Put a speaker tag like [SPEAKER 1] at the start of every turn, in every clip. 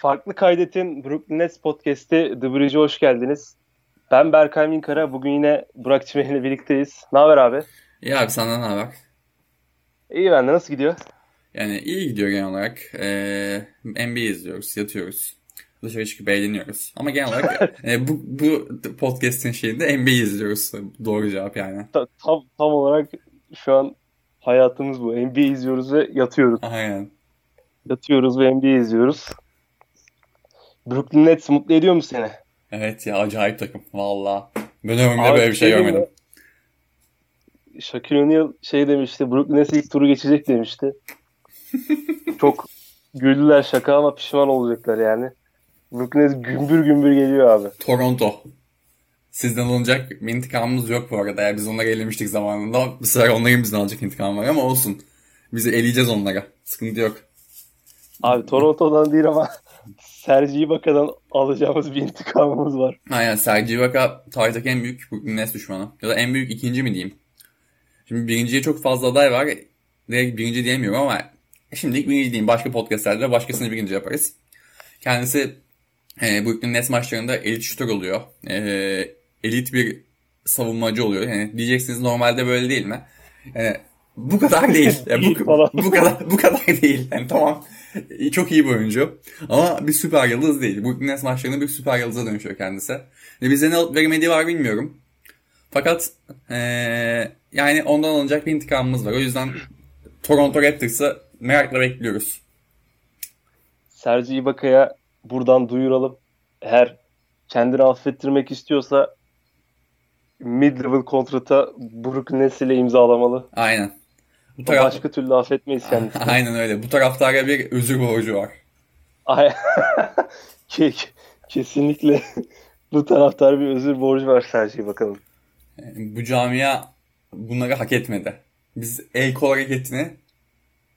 [SPEAKER 1] Farklı Kaydet'in Brooklyn Nets Podcast'i The Bridge'e hoş geldiniz. Ben Berkay Minkara. Bugün yine Burak Çimen ile birlikteyiz. Ne haber abi?
[SPEAKER 2] İyi abi senden ne haber?
[SPEAKER 1] İyi bende. Nasıl gidiyor?
[SPEAKER 2] Yani iyi gidiyor genel olarak. Ee, NBA izliyoruz, yatıyoruz. Dışarı çıkıp eğleniyoruz. Ama genel olarak e, bu, bu podcast'in şeyinde NBA izliyoruz. Doğru cevap yani.
[SPEAKER 1] Ta- tam, tam olarak şu an hayatımız bu. NBA izliyoruz ve yatıyoruz.
[SPEAKER 2] Aynen.
[SPEAKER 1] Yatıyoruz ve NBA izliyoruz. Brooklyn Nets mutlu ediyor mu seni?
[SPEAKER 2] Evet ya acayip takım. Valla. Ben ömrümde böyle bir şey
[SPEAKER 1] şey
[SPEAKER 2] görmedim.
[SPEAKER 1] Shaquille O'Neal şey demişti. Brooklyn Nets ilk turu geçecek demişti. Çok güldüler şaka ama pişman olacaklar yani. Brooklyn Nets gümbür gümbür geliyor abi.
[SPEAKER 2] Toronto. Sizden alınacak intikamımız yok bu arada. Ya biz onlara elemiştik zamanında. Bu sefer onların bizden alacak intikamı var ama olsun. Bizi eleyeceğiz onlara. Sıkıntı yok.
[SPEAKER 1] Abi Toronto'dan değil ama Serge Ibaka'dan alacağımız bir intikamımız var.
[SPEAKER 2] Aynen Serge Ibaka tarihteki en büyük Nets düşmanı. Ya da en büyük ikinci mi diyeyim. Şimdi birinciye çok fazla aday var. Direkt birinci diyemiyorum ama şimdilik birinci diyeyim. Başka podcastlerde başkasını birinci yaparız. Kendisi e, Brooklyn Nets maçlarında elit şutör oluyor. E, elit bir savunmacı oluyor. Yani diyeceksiniz normalde böyle değil mi? Yani bu kadar değil. Yani bu,
[SPEAKER 1] Falan.
[SPEAKER 2] bu kadar bu kadar değil. Yani tamam. Çok iyi bir oyuncu. Ama bir süper yıldız değil. Brooklyn Nets maçlarında bir süper yıldıza dönüşüyor kendisi. Ve bize ne alıp veremediği var bilmiyorum. Fakat eee, yani ondan alınacak bir intikamımız var. O yüzden Toronto Raptors'ı merakla bekliyoruz.
[SPEAKER 1] Serge Ibaka'ya buradan duyuralım. Eğer kendini affettirmek istiyorsa mid-level kontrata Brooklyn Nets ile imzalamalı.
[SPEAKER 2] Aynen. Bu taraf...
[SPEAKER 1] Başka türlü affetmeyiz kendisini.
[SPEAKER 2] Aynen öyle. Bu taraftara bir özür borcu var.
[SPEAKER 1] Ay- Ke- Kesinlikle bu taraftar bir özür borcu var Serge bakalım.
[SPEAKER 2] Yani bu camia bunları hak etmedi. Biz el kol hareketini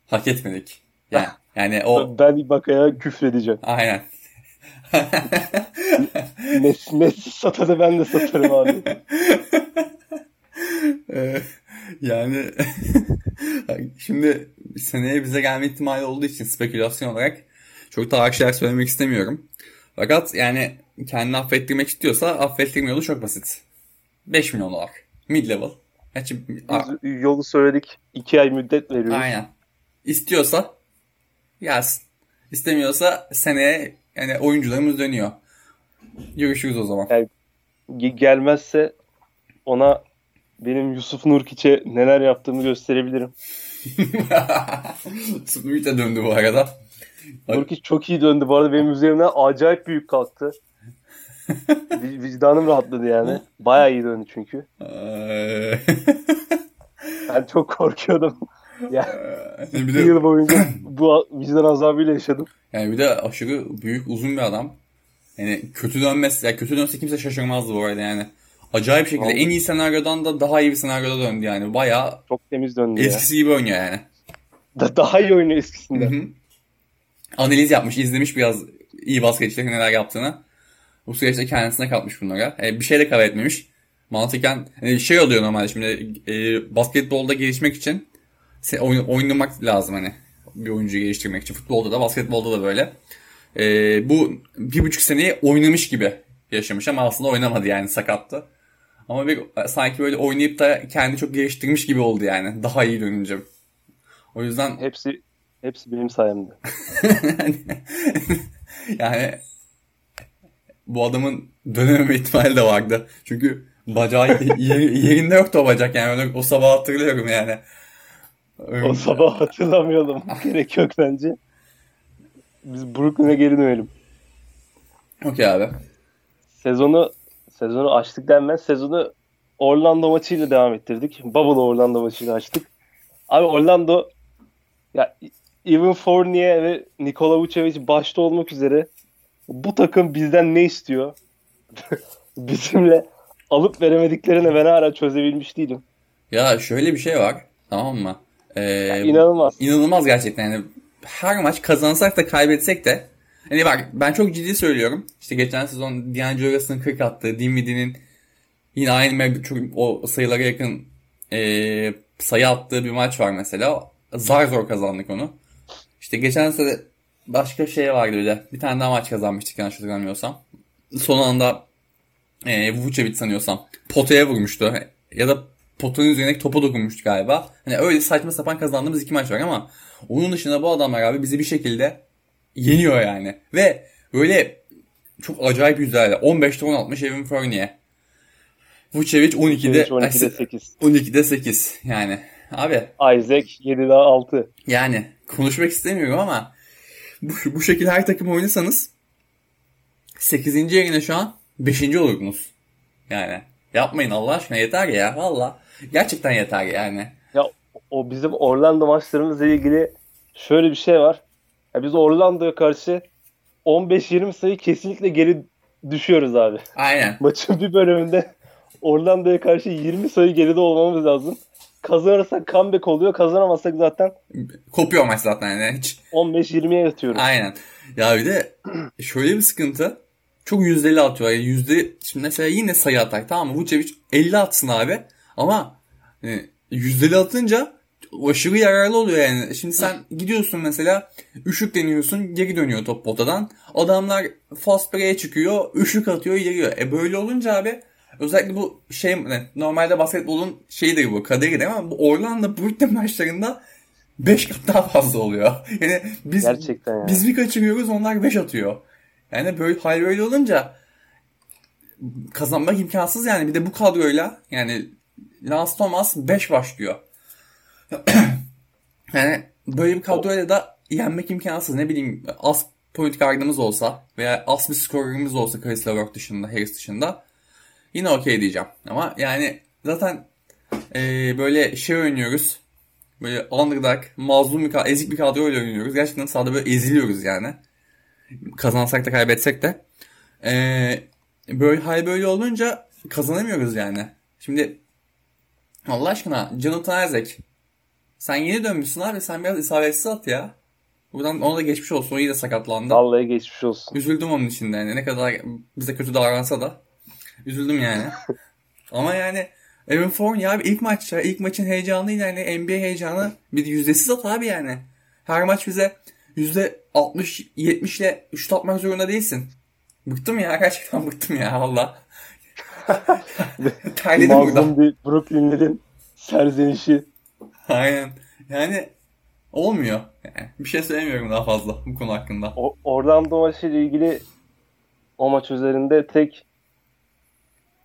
[SPEAKER 2] hak etmedik. Yani, yani o
[SPEAKER 1] Ben Ibaka'ya küfredeceğim.
[SPEAKER 2] aynen.
[SPEAKER 1] Messi, Messi satanı ben de satarım abi.
[SPEAKER 2] Ee, yani şimdi seneye bize gelme ihtimali olduğu için spekülasyon olarak çok daha şeyler söylemek istemiyorum. Fakat yani kendini affettirmek istiyorsa affettirme yolu çok basit. 5 milyon dolar. Mid level. Gerçi,
[SPEAKER 1] Biz yolu söyledik. iki ay müddet veriyoruz.
[SPEAKER 2] aynen. İstiyorsa gelsin. İstemiyorsa seneye yani oyuncularımız dönüyor. Görüşürüz o zaman.
[SPEAKER 1] Ge- Gelmezse ona benim Yusuf Nurkiç'e neler yaptığımı gösterebilirim.
[SPEAKER 2] Smith de döndü bu arada.
[SPEAKER 1] Nurkiç çok iyi döndü. Bu arada benim üzerimden acayip büyük kalktı. Vi- Vicdanım rahatladı yani. Bayağı iyi döndü çünkü. Ben çok korkuyordum. ya,
[SPEAKER 2] bir
[SPEAKER 1] bir
[SPEAKER 2] de
[SPEAKER 1] yıl boyunca bu vicdan azabıyla yaşadım.
[SPEAKER 2] Yani bir de aşırı büyük uzun bir adam. Yani kötü dönmesi, ya kötü dönse kimse şaşırmazdı bu arada yani. Acayip şekilde
[SPEAKER 1] Vallahi.
[SPEAKER 2] en iyi senaryodan da daha iyi bir senaryoda döndü yani. Bayağı
[SPEAKER 1] Çok temiz döndü ya.
[SPEAKER 2] eskisi gibi oynuyor yani.
[SPEAKER 1] Da- daha iyi oynuyor eskisinden.
[SPEAKER 2] hı. Analiz yapmış, izlemiş biraz iyi basketçilerin neler yaptığını. Bu süreçte kendisine katmış bunlara. E, bir şey de kaybetmemiş. Mantıken e, şey oluyor normalde şimdi e, basketbolda gelişmek için oyn- oynamak lazım hani bir oyuncuyu geliştirmek için. Futbolda da basketbolda da böyle. E, bu bir buçuk seneyi oynamış gibi yaşamış ama aslında oynamadı yani sakattı. Ama bir sanki böyle oynayıp da kendi çok geliştirmiş gibi oldu yani. Daha iyi dönünce. O yüzden
[SPEAKER 1] Hepsi hepsi benim sayemde.
[SPEAKER 2] yani bu adamın dönememe ihtimali de vardı. Çünkü bacağı yer- yerinde yoktu o bacak yani. Öyle, o sabah hatırlıyorum yani.
[SPEAKER 1] O sabah hatırlamıyordum. Gerek yok bence. Biz Brooklyn'e geri dönelim.
[SPEAKER 2] Okey abi.
[SPEAKER 1] Sezonu sezonu açtık denmez. Sezonu Orlando maçıyla devam ettirdik. Bubble Orlando maçıyla açtık. Abi Orlando ya Evan Fournier ve Nikola Vucevic başta olmak üzere bu takım bizden ne istiyor? Bizimle alıp veremediklerini ben hala çözebilmiş değilim.
[SPEAKER 2] Ya şöyle bir şey var. Tamam mı? Ee,
[SPEAKER 1] İnanılmaz.
[SPEAKER 2] İnanılmaz gerçekten. Yani her maç kazansak da kaybetsek de hani bak ben çok ciddi söylüyorum. İşte geçen sezon D'Angelo Russell'ın 40 attığı, Dinwiddie'nin yine aynı me- çok o sayılara yakın e, sayı attığı bir maç var mesela. Zar zor kazandık onu. İşte geçen sene başka şey vardı bir de. Bir tane daha maç kazanmıştık yanlış hatırlamıyorsam. Son anda e, Vucevic sanıyorsam potaya vurmuştu. Ya da potanın üzerindeki topa dokunmuştu galiba. Hani öyle saçma sapan kazandığımız iki maç var ama onun dışında bu adamlar abi bizi bir şekilde yeniyor yani. Ve böyle çok acayip yüzlerle. 15'te 10 atmış Evan Fournier. Vucevic 12'de,
[SPEAKER 1] 12'de 8.
[SPEAKER 2] 12'de 8 yani. Abi
[SPEAKER 1] Isaac 7'de 6.
[SPEAKER 2] yani konuşmak istemiyorum ama bu, bu şekilde her takım oynasanız 8. yerine şu an 5. olurdunuz. Yani yapmayın Allah aşkına yeter ya valla. Gerçekten yeter yani.
[SPEAKER 1] Ya o bizim Orlando maçlarımızla ilgili şöyle bir şey var. Ya biz Orlando'ya karşı 15-20 sayı kesinlikle geri düşüyoruz abi.
[SPEAKER 2] Aynen.
[SPEAKER 1] Maçın bir bölümünde Orlando'ya karşı 20 sayı geride olmamız lazım. Kazanırsak comeback oluyor. Kazanamazsak zaten
[SPEAKER 2] Kopuyor maç zaten yani hiç.
[SPEAKER 1] 15-20'ye yatıyoruz.
[SPEAKER 2] Aynen. Ya bir de şöyle bir sıkıntı. Çok yüzdeli atıyor. Yani yüzde, şimdi mesela yine sayı atar tamam mı? Vucevic 50 atsın abi. Ama e, yüzdeli atınca aşırı yararlı oluyor yani. Şimdi sen gidiyorsun mesela üşük deniyorsun geri dönüyor top potadan. Adamlar fast break'e çıkıyor üşük atıyor geliyor. E böyle olunca abi özellikle bu şey ne, normalde basketbolun şeyidir bu kaderidir ama bu Orlando Brooklyn maçlarında 5 kat daha fazla oluyor. Yani biz
[SPEAKER 1] Gerçekten ya.
[SPEAKER 2] biz bir kaçırıyoruz onlar 5 atıyor. Yani böyle hal böyle olunca kazanmak imkansız yani. Bir de bu kadroyla yani Lance Thomas 5 başlıyor. yani böyle bir kadroyla da yenmek imkansız. Ne bileyim az point guardımız olsa veya az bir skorerimiz olsa Chris LeVert dışında, Harris dışında yine okey diyeceğim. Ama yani zaten e, böyle şey oynuyoruz. Böyle underdog, mazlum bir kadro, ezik bir kadroyla oynuyoruz. Gerçekten sahada böyle eziliyoruz yani. Kazansak da kaybetsek de. Ee, böyle hal böyle olunca kazanamıyoruz yani. Şimdi Allah aşkına Jonathan Isaac sen yeni dönmüşsün abi sen biraz isabetsiz at ya. Buradan ona da geçmiş olsun. O iyi de sakatlandı.
[SPEAKER 1] Vallahi geçmiş olsun.
[SPEAKER 2] Üzüldüm onun için de yani. Ne kadar bize kötü davransa da. Üzüldüm yani. Ama yani Evan Fournier abi ilk maçta, ilk maçın heyecanıyla yani NBA heyecanı bir de yüzdesiz at abi yani. Her maç bize yüzde 60 70 ile şut atmak zorunda değilsin. Bıktım ya gerçekten bıktım ya valla. Terledim burada.
[SPEAKER 1] Bir Brooklyn'lerin serzenişi.
[SPEAKER 2] Aynen. Yani olmuyor. Yani bir şey söylemiyorum daha fazla bu konu hakkında.
[SPEAKER 1] O, Orlando maçı ile ilgili o maç üzerinde tek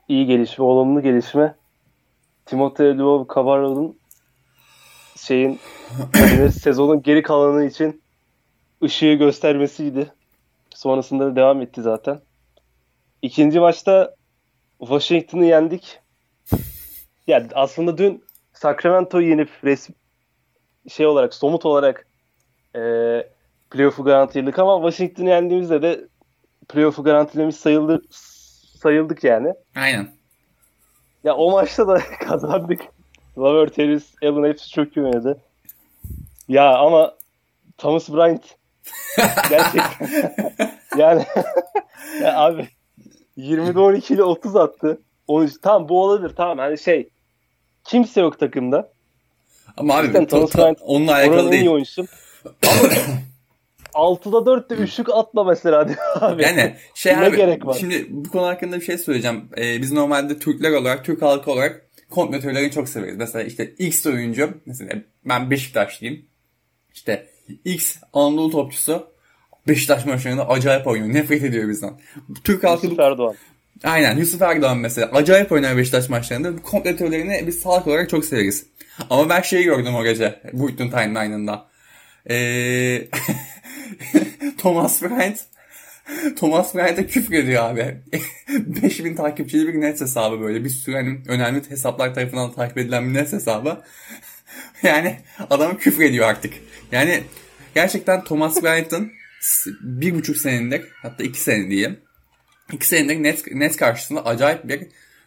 [SPEAKER 1] iyi gelişme, olumlu gelişme Timothy Lvov Cabarro'nun şeyin yani sezonun geri kalanı için ışığı göstermesiydi. Sonrasında da devam etti zaten. İkinci maçta Washington'ı yendik. Yani aslında dün Sacramento'yu yenip resmi şey olarak somut olarak e, playoff'u garantiledik ama Washington'ı yendiğimizde de playoff'u garantilemiş sayıldı, sayıldık yani.
[SPEAKER 2] Aynen.
[SPEAKER 1] Ya o maçta da kazandık. Lavert, Harris, Allen hepsi çok iyi oynadı. Ya ama Thomas Bryant gerçekten yani ya abi 20'de 12 ile 30 attı. 13 tamam bu olabilir tamam hani şey kimse yok takımda.
[SPEAKER 2] Ama abi
[SPEAKER 1] Cidden
[SPEAKER 2] ta-
[SPEAKER 1] Bryant
[SPEAKER 2] onunla alakalı değil.
[SPEAKER 1] oyuncusu. Ama 6'da 4'te üçlük atma mesela diyor abi.
[SPEAKER 2] Yani şey
[SPEAKER 1] Ne
[SPEAKER 2] abi,
[SPEAKER 1] gerek var?
[SPEAKER 2] Şimdi bu konu hakkında bir şey söyleyeceğim. Ee, biz normalde Türkler olarak, Türk halkı olarak kombinatörleri çok severiz. Mesela işte X oyuncu, mesela ben Beşiktaşlıyım. İşte X Anadolu topçusu Beşiktaş maçlarında acayip oynuyor. Nefret ediyor bizden. Türk halkı bu. Aynen Yusuf Erdoğan mesela acayip oynar Beşiktaş maçlarında. Kompletörlerini biz salak olarak çok severiz. Ama ben şeyi gördüm o gece. Boyut'un timeline'ında. Ee, Thomas Bryant Thomas Bryant'a küfür ediyor abi. 5000 takipçili bir net hesabı böyle. Bir sürü hani önemli hesaplar tarafından takip edilen bir net hesabı. yani adam küfür ediyor artık. Yani gerçekten Thomas Bryant'ın bir buçuk senedir hatta iki sene diyeyim. İki senedir net, net karşısında acayip bir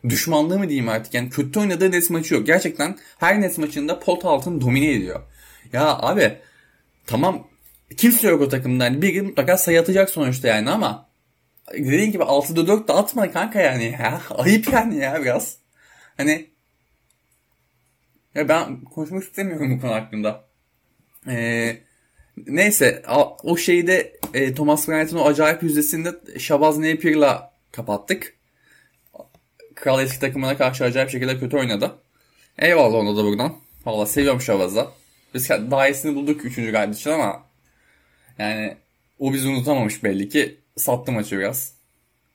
[SPEAKER 2] düşmanlığı mı diyeyim artık. Yani kötü oynadığı net maçı yok. Gerçekten her net maçında pot altın domine ediyor. Ya abi tamam kimse yok o takımda. Yani bir gün mutlaka sayı atacak sonuçta yani ama dediğin gibi 6'da 4 de atma kanka yani ya. Ayıp yani ya biraz. Hani ya ben konuşmak istemiyorum bu konu hakkında. Ee, Neyse o, şeyde e, Thomas Bryant'ın o acayip yüzdesinde Shabazz Napier'la kapattık. Kral eski takımına karşı acayip şekilde kötü oynadı. Eyvallah ona da buradan. Valla seviyorum Shabaz'ı. Biz daha iyisini bulduk 3. galibiyet için ama yani o bizi unutamamış belli ki. Sattı maçı biraz.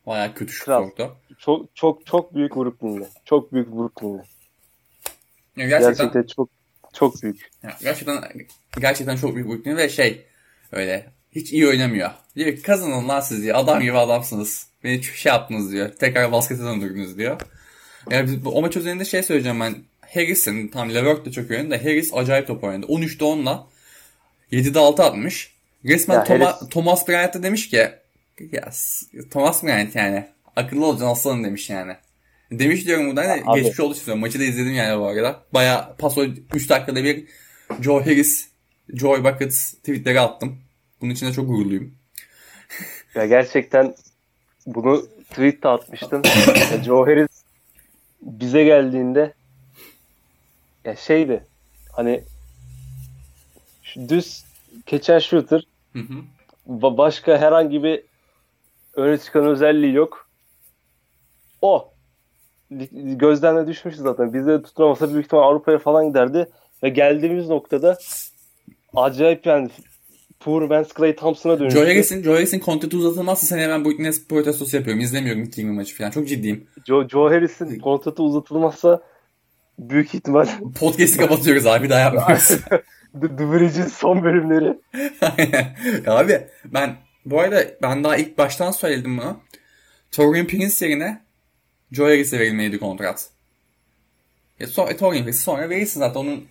[SPEAKER 2] Baya kötü şut soktu.
[SPEAKER 1] Çok çok çok büyük Brooklyn'de. Çok büyük Brooklyn'de.
[SPEAKER 2] Yani gerçekten,
[SPEAKER 1] Gerçekten çok çok büyük.
[SPEAKER 2] yani gerçekten gerçekten çok büyük Brooklyn ve şey öyle hiç iyi oynamıyor. Diyor ki kazanın lan siz diyor. Adam gibi adamsınız. Beni hiç şey yaptınız diyor. Tekrar baskete döndürdünüz diyor. Yani biz, o maç üzerinde şey söyleyeceğim ben. Harris'in tam Levert de çok iyi oynadı Harris acayip top oynadı. 13'te 10'la 7'de 6 atmış. Resmen
[SPEAKER 1] Ya
[SPEAKER 2] Toma-
[SPEAKER 1] Harris-
[SPEAKER 2] Thomas Bryant da demiş ki ya Thomas Bryant yani akıllı olacaksın aslanım demiş yani. Demiş diyorum buradan hani
[SPEAKER 1] Abi.
[SPEAKER 2] geçmiş oldu istiyorum. Maçı da izledim yani bu arada. Baya paso 3 dakikada bir Joe Harris, Joy Buckets tweetleri attım. Bunun için de çok gururluyum.
[SPEAKER 1] Ya gerçekten bunu tweet de atmıştım. ya Joe Harris bize geldiğinde ya şeydi hani şu düz keçen shooter
[SPEAKER 2] Hı hı.
[SPEAKER 1] ba- başka herhangi bir öne çıkan özelliği yok. O gözden de düşmüş zaten. Bizde tutunamasa büyük ihtimal Avrupa'ya falan giderdi. Ve geldiğimiz noktada acayip yani Poor Vance Clay Thompson'a dönüştü.
[SPEAKER 2] Joe Harris'in, Joe Harris'in kontratı uzatılmazsa seni hemen Brooklyn'e protestosu yapıyorum. İzlemiyorum 20 maçı falan. Çok ciddiyim.
[SPEAKER 1] Joe, Joe Harris'in kontratı uzatılmazsa büyük ihtimal
[SPEAKER 2] Podcast'i kapatıyoruz abi. Daha yapmıyoruz.
[SPEAKER 1] The, The Bridge'in son bölümleri
[SPEAKER 2] abi ben bu arada ben daha ilk baştan söyledim bunu. Torian Prince yerine Joe Harris'e verilmeliydi kontrat. Ya so e, Torian Prince sonra verirsin zaten onun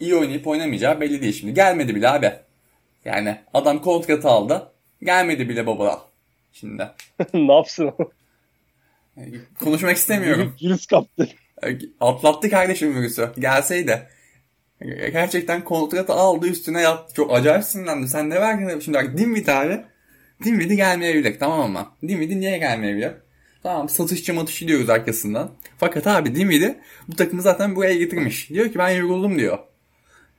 [SPEAKER 2] iyi oynayıp oynamayacağı belli değil şimdi. Gelmedi bile abi. Yani adam kontratı aldı. Gelmedi bile baba. Şimdi.
[SPEAKER 1] ne yapsın?
[SPEAKER 2] Yani Konuşmak istemiyorum.
[SPEAKER 1] Virüs kaptı.
[SPEAKER 2] Atlattı kardeşim virüsü. Gelseydi. Gerçekten kontratı aldı üstüne yattı. Çok acayip sinirlendim. Sen ne verdin? Şimdi bak Dinwiddie abi. Dinwiddie gelmeyebilir tamam mı? Dinwiddie niye gelmeyebilir? Tamam satışçı matışçı diyoruz arkasından. Fakat abi Dinwiddie bu takımı zaten buraya getirmiş. Diyor ki ben yoruldum diyor.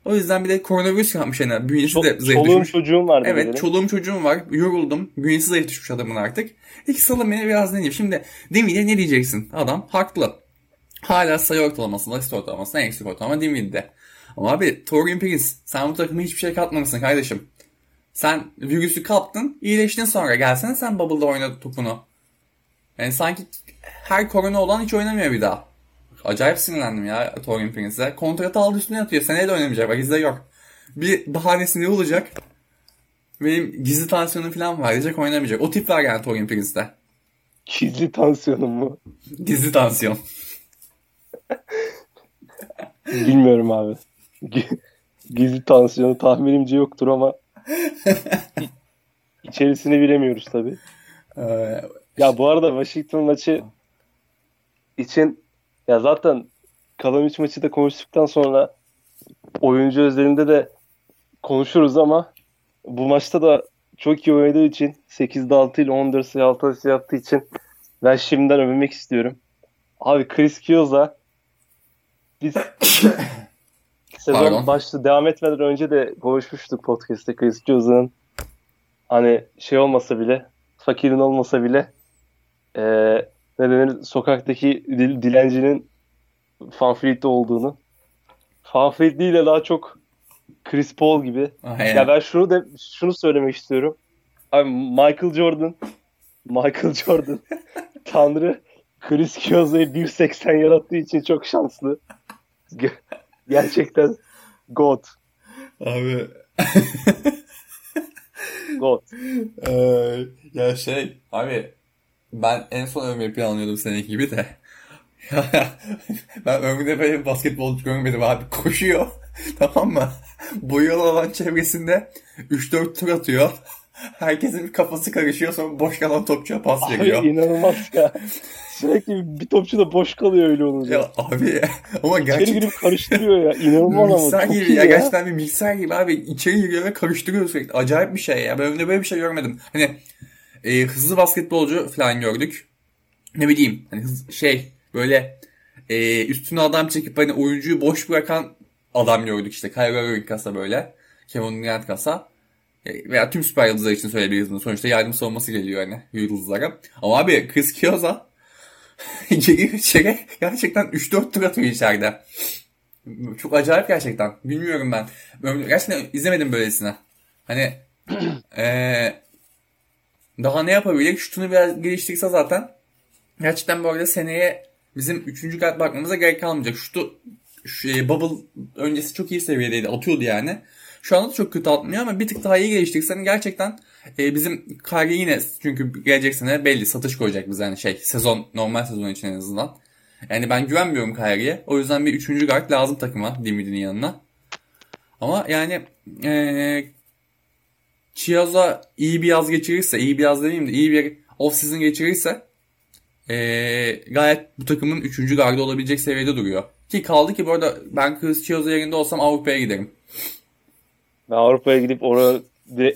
[SPEAKER 2] O yüzden bir de koronavirüs yapmış yani. Bünyesi
[SPEAKER 1] Ço-
[SPEAKER 2] de zayıf
[SPEAKER 1] çoluğum çocuğum var.
[SPEAKER 2] Evet
[SPEAKER 1] dedi.
[SPEAKER 2] çoluğum çocuğum var. Yoruldum. Bünyesi zayıf düşmüş adamın artık. İlk salın beni biraz deneyeyim. Şimdi Dinwiddie'ye ne diyeceksin? Adam haklı. Hala sayı ortalamasında, asist ortalamasında en yüksek ortalama Dinwiddie'de. Ama abi Torian Prince sen bu takıma hiçbir şey katmamışsın kardeşim. Sen virüsü kaptın, iyileştin sonra. Gelsene sen Bubble'da oyna topunu. Yani sanki her korona olan hiç oynamıyor bir daha. Acayip sinirlendim ya Torian Prince'e. Kontratı aldı üstüne atıyor. Seneye de oynamayacak. Bak izle yok. Bir bahanesi ne olacak? Benim gizli tansiyonum falan var. Diyecek oynamayacak. O tip var yani Torian Prince'de.
[SPEAKER 1] Gizli tansiyonum mu?
[SPEAKER 2] Gizli tansiyon.
[SPEAKER 1] Bilmiyorum abi. Gi- Gizli tansiyonu tahminimce yoktur ama içerisini bilemiyoruz tabii.
[SPEAKER 2] Ee,
[SPEAKER 1] Ya bu arada Washington maçı için ya zaten Kalamic maçı da konuştuktan sonra oyuncu özelinde de konuşuruz ama bu maçta da çok iyi oynadığı için 8'de 6 ile 14 sayı 6 asist yaptığı için ben şimdiden övünmek istiyorum. Abi Chris Kioza biz sezon
[SPEAKER 2] Pardon.
[SPEAKER 1] devam etmeden önce de konuşmuştuk podcast'te Chris Kioza'nın hani şey olmasa bile fakirin olmasa bile eee ne denir sokaktaki dil- dilencinin fanfleet'te olduğunu fanfleet değil de daha çok Chris Paul gibi
[SPEAKER 2] aynen.
[SPEAKER 1] ya ben şunu da şunu söylemek istiyorum. Abi Michael Jordan Michael Jordan Tanrı Chris Kioza'yı 1.80 yarattığı için çok şanslı. Ge- Gerçekten God.
[SPEAKER 2] Abi
[SPEAKER 1] God.
[SPEAKER 2] Ee, ya şey abi ben en son övmeyi planlıyordum senin gibi de. ben ömrümde böyle basketbolcu görmedim abi. Koşuyor. tamam mı? Boyalı alan çevresinde 3-4 tur atıyor. Herkesin kafası karışıyor sonra boş kalan topçuya pas
[SPEAKER 1] Abi
[SPEAKER 2] veriyor.
[SPEAKER 1] inanılmaz ya. Sürekli bir topçu da boş kalıyor öyle olunca.
[SPEAKER 2] Ya abi ama
[SPEAKER 1] İçeri
[SPEAKER 2] gerçekten
[SPEAKER 1] girip karıştırıyor ya. İnanılmaz ama.
[SPEAKER 2] mikser gibi ya.
[SPEAKER 1] ya.
[SPEAKER 2] Gerçekten bir mikser gibi abi. İçeri giriyor ve karıştırıyor sürekli. Acayip bir şey ya. Ben ömrümde böyle bir şey görmedim. Hani e, hızlı basketbolcu falan gördük. Ne bileyim hani hız- şey böyle e, üstüne adam çekip hani oyuncuyu boş bırakan adam gördük işte. Kyrie Irving kasa böyle. Kevin Durant kasa e, veya tüm süper yıldızlar için söyleyebiliriz bunu. Sonuçta yardım savunması geliyor hani yıldızlara. Ama abi Chris Kioza içeri içeri gerçekten 3-4 tur atıyor içeride. Çok acayip gerçekten. Bilmiyorum ben. Gerçekten izlemedim böylesine. Hani ee, daha ne yapabilir? Şutunu biraz geliştirse zaten gerçekten bu arada seneye bizim 3. kart bakmamıza gerek kalmayacak. Şutu şu, e, Bubble öncesi çok iyi seviyedeydi. Atıyordu yani. Şu anda da çok kötü atmıyor ama bir tık daha iyi geliştirsen gerçekten e, bizim Kyrie yine çünkü gelecek sene belli satış koyacak bize yani şey sezon normal sezon için en azından. Yani ben güvenmiyorum Kyrie'ye. O yüzden bir üçüncü guard lazım takıma Dimitri'nin yanına. Ama yani e, Chiaz'a iyi bir yaz geçirirse, iyi bir yaz demeyeyim de iyi bir off season geçirirse e, gayet bu takımın üçüncü gardı olabilecek seviyede duruyor. Ki kaldı ki bu arada ben Chris Chioz'a yerinde olsam Avrupa'ya giderim.
[SPEAKER 1] Ben Avrupa'ya gidip orada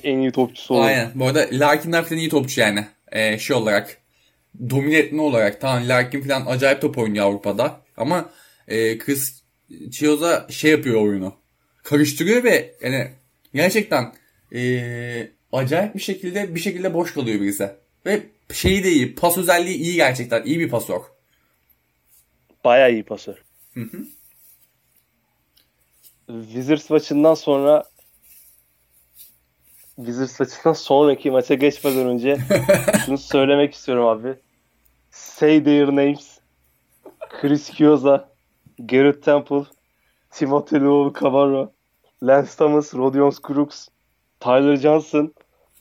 [SPEAKER 1] en iyi topçusu olurum.
[SPEAKER 2] Aynen. Bu arada Larkin'den falan iyi topçu yani. E, şey olarak domine etme olarak. Tamam Larkin falan acayip top oynuyor Avrupa'da. Ama e, Chris Chioz'a şey yapıyor oyunu. Karıştırıyor ve yani gerçekten e, acayip bir şekilde bir şekilde boş kalıyor birisi. Ve şeyi de iyi. Pas özelliği iyi gerçekten. iyi bir pasör.
[SPEAKER 1] Bayağı iyi pasör.
[SPEAKER 2] Hı hı.
[SPEAKER 1] Wizards maçından sonra Wizards maçından sonraki maça geçmeden önce şunu söylemek istiyorum abi. Say their names. Chris Kioza, Garrett Temple, Timothy Lou Cabarro, Lance Thomas, Rodion Crooks, Tyler Johnson,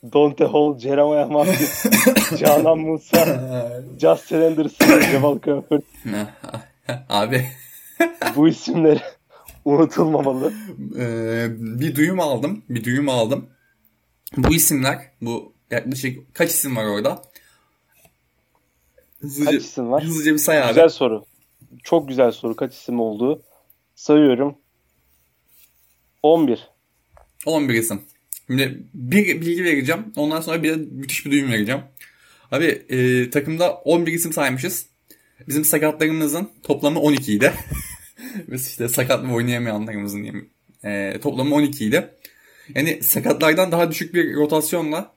[SPEAKER 1] Dante Hall, Jeremiah Martin, Canan Musa, Justin Anderson, Jamal Crawford.
[SPEAKER 2] Abi
[SPEAKER 1] Bu isimler unutulmamalı.
[SPEAKER 2] Ee, bir duyum aldım. Bir duyum aldım. Bu isimler, bu yaklaşık kaç isim var orada? Hızlıca,
[SPEAKER 1] Kaç isim var?
[SPEAKER 2] Hızlıca bir say abi.
[SPEAKER 1] Güzel soru. Çok güzel soru. Kaç isim olduğu. Sayıyorum. 11.
[SPEAKER 2] 11 isim. Şimdi bir bilgi vereceğim. Ondan sonra bir de müthiş bir duyum vereceğim. Abi e, takımda 11 isim saymışız. Bizim sakatlarımızın toplamı 12 idi. Biz işte sakat ve oynayamayanlarımızın. E, toplamı 12 idi. Yani sakatlardan daha düşük bir rotasyonla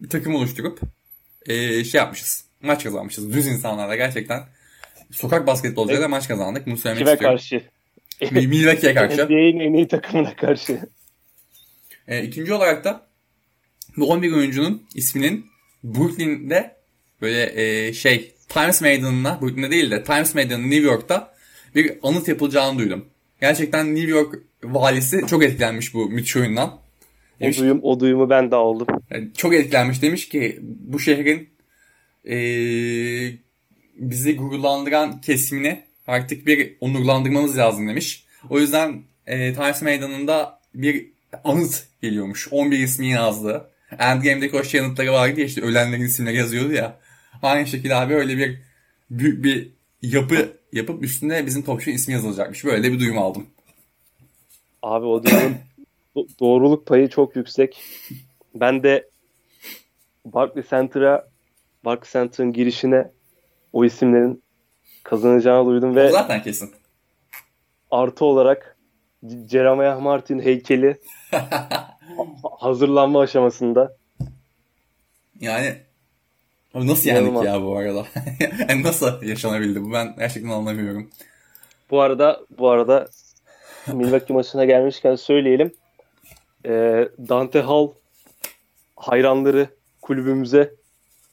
[SPEAKER 2] bir takım oluşturup e, şey yapmışız. Maç kazanmışız. Düz insanlarla gerçekten sokak basketbolcuyla maç kazandık. Bunu söylemek
[SPEAKER 1] Kime
[SPEAKER 2] istiyorum.
[SPEAKER 1] karşı?
[SPEAKER 2] Milwaukee'ye karşı.
[SPEAKER 1] NBA'in en iyi takımına karşı.
[SPEAKER 2] E, ikinci olarak da bu 11 oyuncunun isminin Brooklyn'de böyle e, şey Times Meydanı'na Brooklyn'de değil de Times Meydanı New York'ta bir anıt yapılacağını duydum. Gerçekten New York valisi çok etkilenmiş bu müthiş oyundan.
[SPEAKER 1] O,
[SPEAKER 2] Demiş,
[SPEAKER 1] duyum, o duyumu ben de aldım.
[SPEAKER 2] yani çok etkilenmiş demiş ki bu şehrin e, bizi gururlandıran kesimini artık bir onurlandırmamız lazım demiş. O yüzden e, Times Meydanı'nda bir anıt geliyormuş. 11 ismi yazdı. Endgame'deki o şey anıtları vardı ya işte ölenlerin isimleri yazıyordu ya. Aynı şekilde abi öyle bir büyük bir yapı yapıp üstüne bizim topçunun ismi yazılacakmış. Böyle bir duyum aldım.
[SPEAKER 1] Abi o duyumun do- doğruluk payı çok yüksek. Ben de Barclays Center'a Barclays Center'ın girişine o isimlerin kazanacağını duydum
[SPEAKER 2] O
[SPEAKER 1] ve
[SPEAKER 2] zaten kesin.
[SPEAKER 1] artı olarak Jeremiah Martin heykeli ha- hazırlanma aşamasında.
[SPEAKER 2] Yani Abi nasıl yendik ya bu arada? yani nasıl yaşanabildi bu? Ben gerçekten anlamıyorum.
[SPEAKER 1] Bu arada bu arada Milwaukee maçına gelmişken söyleyelim. Ee, Dante Hall hayranları kulübümüze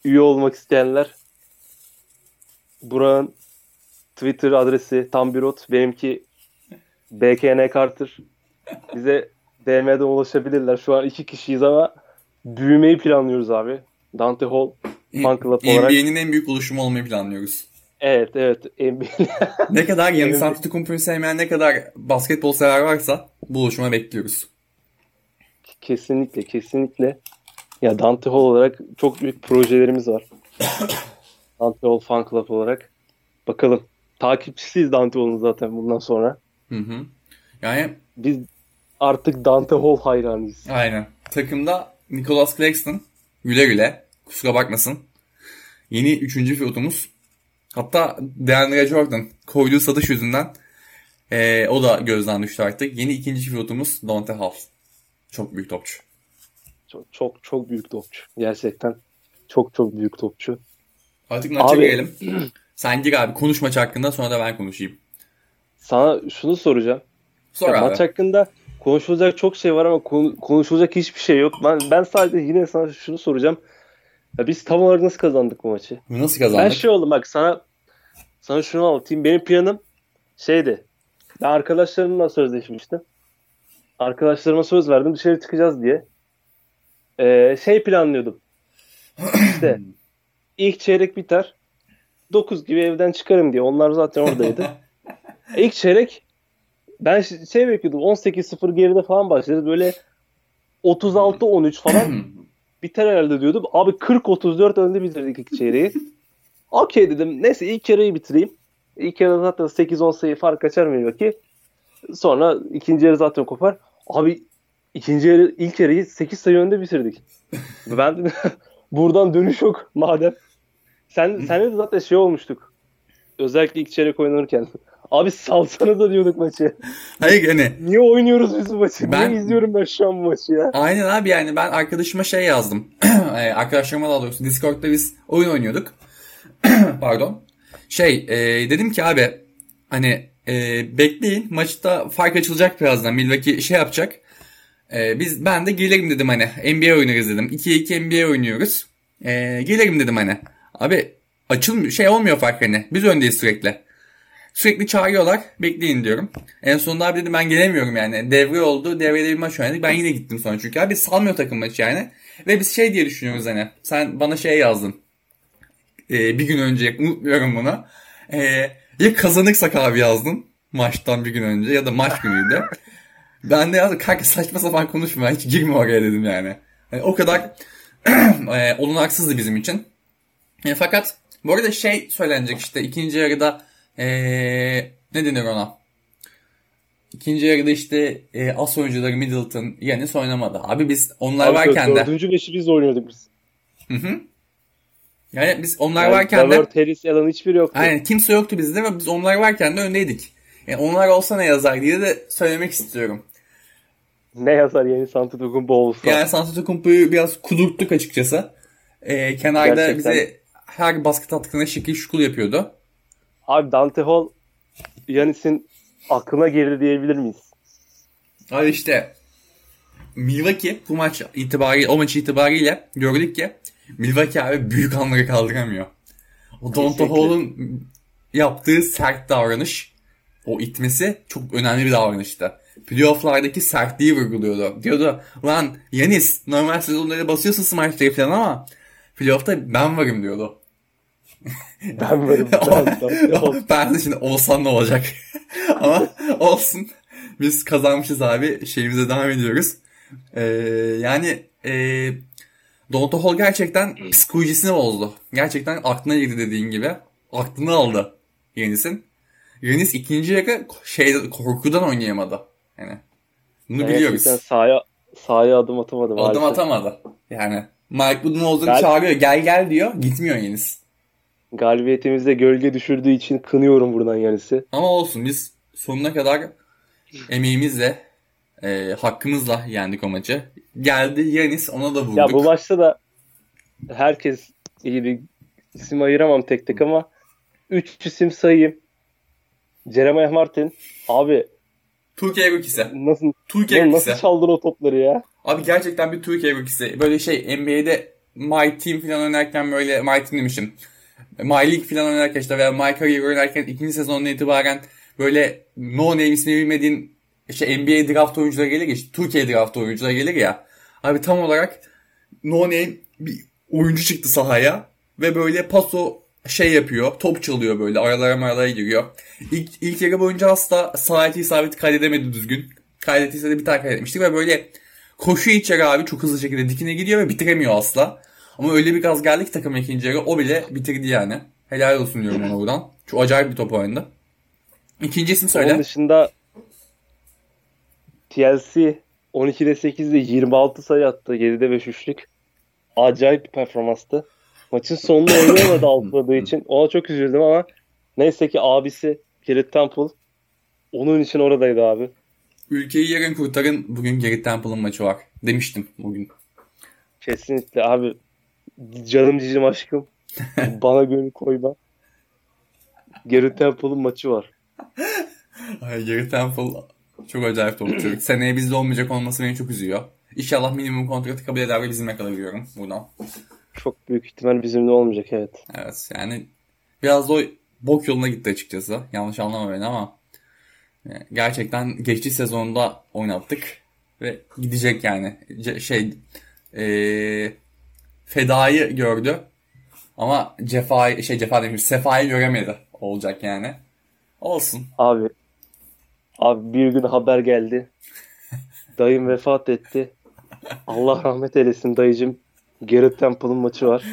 [SPEAKER 1] üye olmak isteyenler Burak'ın Twitter adresi Tambirot. Benimki BKN Carter. Bize DM'den ulaşabilirler. Şu an iki kişiyiz ama büyümeyi planlıyoruz abi. Dante Hall Fan club olarak.
[SPEAKER 2] NBA'nin en büyük oluşumu olmayı planlıyoruz.
[SPEAKER 1] Evet evet NBA
[SPEAKER 2] Ne kadar
[SPEAKER 1] Evet.
[SPEAKER 2] Antetokounmpo'yu sevmeyen ne kadar basketbol sever varsa bu oluşuma bekliyoruz.
[SPEAKER 1] Kesinlikle, kesinlikle. Ya Dante Hall olarak çok büyük projelerimiz var. Dante Hall Fan Club olarak. Bakalım. Takipçisiyiz Dante Hall'un zaten bundan sonra.
[SPEAKER 2] Hı hı. Yani
[SPEAKER 1] Biz artık Dante Hall hayranıyız.
[SPEAKER 2] aynen. Takımda Nicholas Claxton güle güle kusura bakmasın. Yeni üçüncü pilotumuz. Hatta DeAndre Jordan koyduğu satış yüzünden eee, o da gözden düştü artık. Yeni ikinci pilotumuz Dante Hall. Çok büyük topçu.
[SPEAKER 1] Çok çok çok büyük topçu. Gerçekten çok çok büyük topçu.
[SPEAKER 2] Artık maça
[SPEAKER 1] Abi-
[SPEAKER 2] girelim. Sen gir abi konuş maç hakkında sonra da ben konuşayım.
[SPEAKER 1] Sana şunu soracağım.
[SPEAKER 2] Sor
[SPEAKER 1] Ya
[SPEAKER 2] abi.
[SPEAKER 1] maç hakkında konuşulacak çok şey var ama konu- konuşulacak hiçbir şey yok. Ben ben sadece yine sana şunu soracağım. Ya biz tam olarak nasıl kazandık bu maçı?
[SPEAKER 2] Nasıl
[SPEAKER 1] Ben
[SPEAKER 2] kazandık?
[SPEAKER 1] şey oldum bak sana sana şunu anlatayım. Benim planım şeydi. Ben arkadaşlarımla sözleşmiştim. Arkadaşlarıma söz verdim dışarı çıkacağız diye. Ee, şey planlıyordum. İşte ilk çeyrek biter. 9 gibi evden çıkarım diye. Onlar zaten oradaydı. ilk çeyrek ben ş- şey bekliyordum. 18-0 geride falan başladı. Böyle 36-13 falan biter herhalde diyordum. Abi 40-34 önde bitirdik ilk çeyreği. Okey dedim. Neyse ilk yarıyı bitireyim. İlk yarıda zaten 8-10 sayı fark kaçar mı ki? Sonra ikinci yarı zaten kopar. Abi ikinci yarı ilk yarıyı 8 sayı önde bitirdik. ben dedim, buradan dönüş yok madem. Sen senle de zaten şey olmuştuk. Özellikle ilk çeyrek oynanırken. Abi salsana da diyorduk maçı.
[SPEAKER 2] Hayır hani
[SPEAKER 1] Niye oynuyoruz biz bu maçı?
[SPEAKER 2] Ben-
[SPEAKER 1] Niye izliyorum ben şu an bu maçı ya?
[SPEAKER 2] Aynen abi yani ben arkadaşıma şey yazdım. Ee, Arkadaşlarıma daha doğrusu Discord'da biz oyun oynuyorduk. Pardon. Şey e, dedim ki abi hani e, bekleyin maçta fark açılacak birazdan. Milwaukee şey yapacak. E, biz ben de gelirim dedim hani NBA oynarız dedim. 2-2 NBA oynuyoruz. E, gelirim dedim hani. Abi açılmıyor şey olmuyor fark hani. Biz öndeyiz sürekli. Sürekli çağırıyorlar. Bekleyin diyorum. En sonunda abi dedim ben gelemiyorum yani. Devre oldu. Devrede bir maç oynadık. Ben yine gittim sonra çünkü. Abi salmıyor takım maçı yani. Ve biz şey diye düşünüyoruz hani. Sen bana şey yazdın. Ee, bir gün önce. Unutmuyorum bunu. Ee, ya kazanırsak abi yazdın. Maçtan bir gün önce. Ya da maç günüydü. ben de yazdım. Kanka saçma sapan konuşma. Hiç girme oraya dedim yani. Hani o kadar e, olunaksızdı bizim için. E, fakat bu arada şey söylenecek işte ikinci yarıda e, ne denir ona? İkinci yarıda işte e, as oyuncuları Middleton, Yanis oynamadı. Abi biz onlar
[SPEAKER 1] Abi,
[SPEAKER 2] varken de.
[SPEAKER 1] Dördüncü beşi biz oynuyorduk biz.
[SPEAKER 2] Hı hı. Yani biz onlar
[SPEAKER 1] Yani
[SPEAKER 2] varken de.
[SPEAKER 1] Levert, Harris, Allen hiçbiri yoktu.
[SPEAKER 2] Aynen kimse yoktu bizde ve biz onlar varken de öndeydik. Yani onlar olsa ne yazar diye de söylemek istiyorum.
[SPEAKER 1] Ne yazar yeni Antetokounmpo olsa.
[SPEAKER 2] Yani Antetokounmpo'yu biraz kudurttuk açıkçası. E, kenarda
[SPEAKER 1] Gerçekten.
[SPEAKER 2] bize her basket attığında şekil şukul yapıyordu.
[SPEAKER 1] Abi Dante Hall Yanis'in aklına girdi diyebilir miyiz?
[SPEAKER 2] Abi işte Milwaukee bu maç itibariyle o maç itibariyle gördük ki Milwaukee abi büyük anları kaldıramıyor. O
[SPEAKER 1] Kesinlikle.
[SPEAKER 2] Hall'un yaptığı sert davranış, o itmesi çok önemli bir davranıştı. Playoff'lardaki sertliği vurguluyordu. Diyordu lan Yanis normal sezonları basıyorsun smaçları falan ama playoff'ta ben varım diyordu.
[SPEAKER 1] Ben varım. Ben,
[SPEAKER 2] ben de şimdi olsan ne olacak? Ama olsun. Biz kazanmışız abi. Şeyimize devam ediyoruz. Ee, yani e, Donta Hall gerçekten psikolojisini bozdu. Gerçekten aklına girdi dediğin gibi. Aklını aldı Yanis'in. Yanis ikinci yarı şey, korkudan oynayamadı. Yani bunu biliyoruz.
[SPEAKER 1] Gerçekten sahaya, sahaya adım atamadı.
[SPEAKER 2] Adım
[SPEAKER 1] maalesef.
[SPEAKER 2] atamadı. Yani Mike Budenholzer'ı
[SPEAKER 1] Gel-
[SPEAKER 2] çağırıyor. Gel gel diyor. Gitmiyor Yanis.
[SPEAKER 1] Galibiyetimizde gölge düşürdüğü için kınıyorum buradan Yanis'i.
[SPEAKER 2] Ama olsun biz sonuna kadar emeğimizle e, hakkımızla yendik o maçı. Geldi Yanis ona da vurduk.
[SPEAKER 1] Ya bu maçta da herkes iyi bir isim ayıramam tek tek ama 3 isim sayayım. Jeremiah Martin. Abi
[SPEAKER 2] Türkiye rookisi.
[SPEAKER 1] nasıl,
[SPEAKER 2] Türkiye rookisi.
[SPEAKER 1] nasıl çaldın o topları ya?
[SPEAKER 2] Abi gerçekten bir Türkiye rookisi. Böyle şey NBA'de My Team falan oynarken böyle My Team demişim. My League falan oynarken işte veya My Career oynarken ikinci sezondan itibaren böyle no name ismini bilmediğin işte NBA draft oyuncuları gelir ya işte Türkiye draft oyuncuları gelir ya. Abi tam olarak no name bir oyuncu çıktı sahaya ve böyle paso şey yapıyor. Top çalıyor böyle. Aralara maralara giriyor. İlk, ilk yarı boyunca asla sahati isabeti kaydedemedi düzgün. Kaydettiyse de bir tane kaydetmiştik ve böyle koşuyor içeri abi çok hızlı şekilde dikine gidiyor ve bitiremiyor asla. Ama öyle bir gaz geldi ki takım ikinci yarı o bile bitirdi yani. Helal olsun diyorum ona buradan. Çok acayip bir top oynadı. İkincisini
[SPEAKER 1] Onun
[SPEAKER 2] söyle.
[SPEAKER 1] dışında TLC 12'de 8'de 26 sayı attı. 7'de 5 üçlük. Acayip bir performanstı. Maçın sonunda oynayamadı altladığı için. Ona çok üzüldüm ama neyse ki abisi Garrett Temple onun için oradaydı abi.
[SPEAKER 2] ülkeyi yarın kurtarın bugün Gary Temple'ın maçı var. Demiştim bugün.
[SPEAKER 1] Kesinlikle abi. Canım cicim aşkım. Bana gönül koyma. Gary Temple'ın maçı var.
[SPEAKER 2] Ay, Gary Temple çok acayip topçu. Seneye bizde olmayacak olması beni çok üzüyor. İnşallah minimum kontratı kabul eder ve bizimle kalabiliyorum buradan.
[SPEAKER 1] Çok büyük ihtimal bizimle olmayacak evet.
[SPEAKER 2] Evet yani biraz da o bok yoluna gitti açıkçası. Yanlış anlama beni ama e, gerçekten geçtiği sezonda oynattık ve gidecek yani. Ce- şey e, fedayı gördü ama cefayı şey cefa demiş sefayı göremedi olacak yani. Olsun.
[SPEAKER 1] Abi. Abi bir gün haber geldi. Dayım vefat etti. Allah rahmet eylesin dayıcım. Garrett Temple'ın maçı var.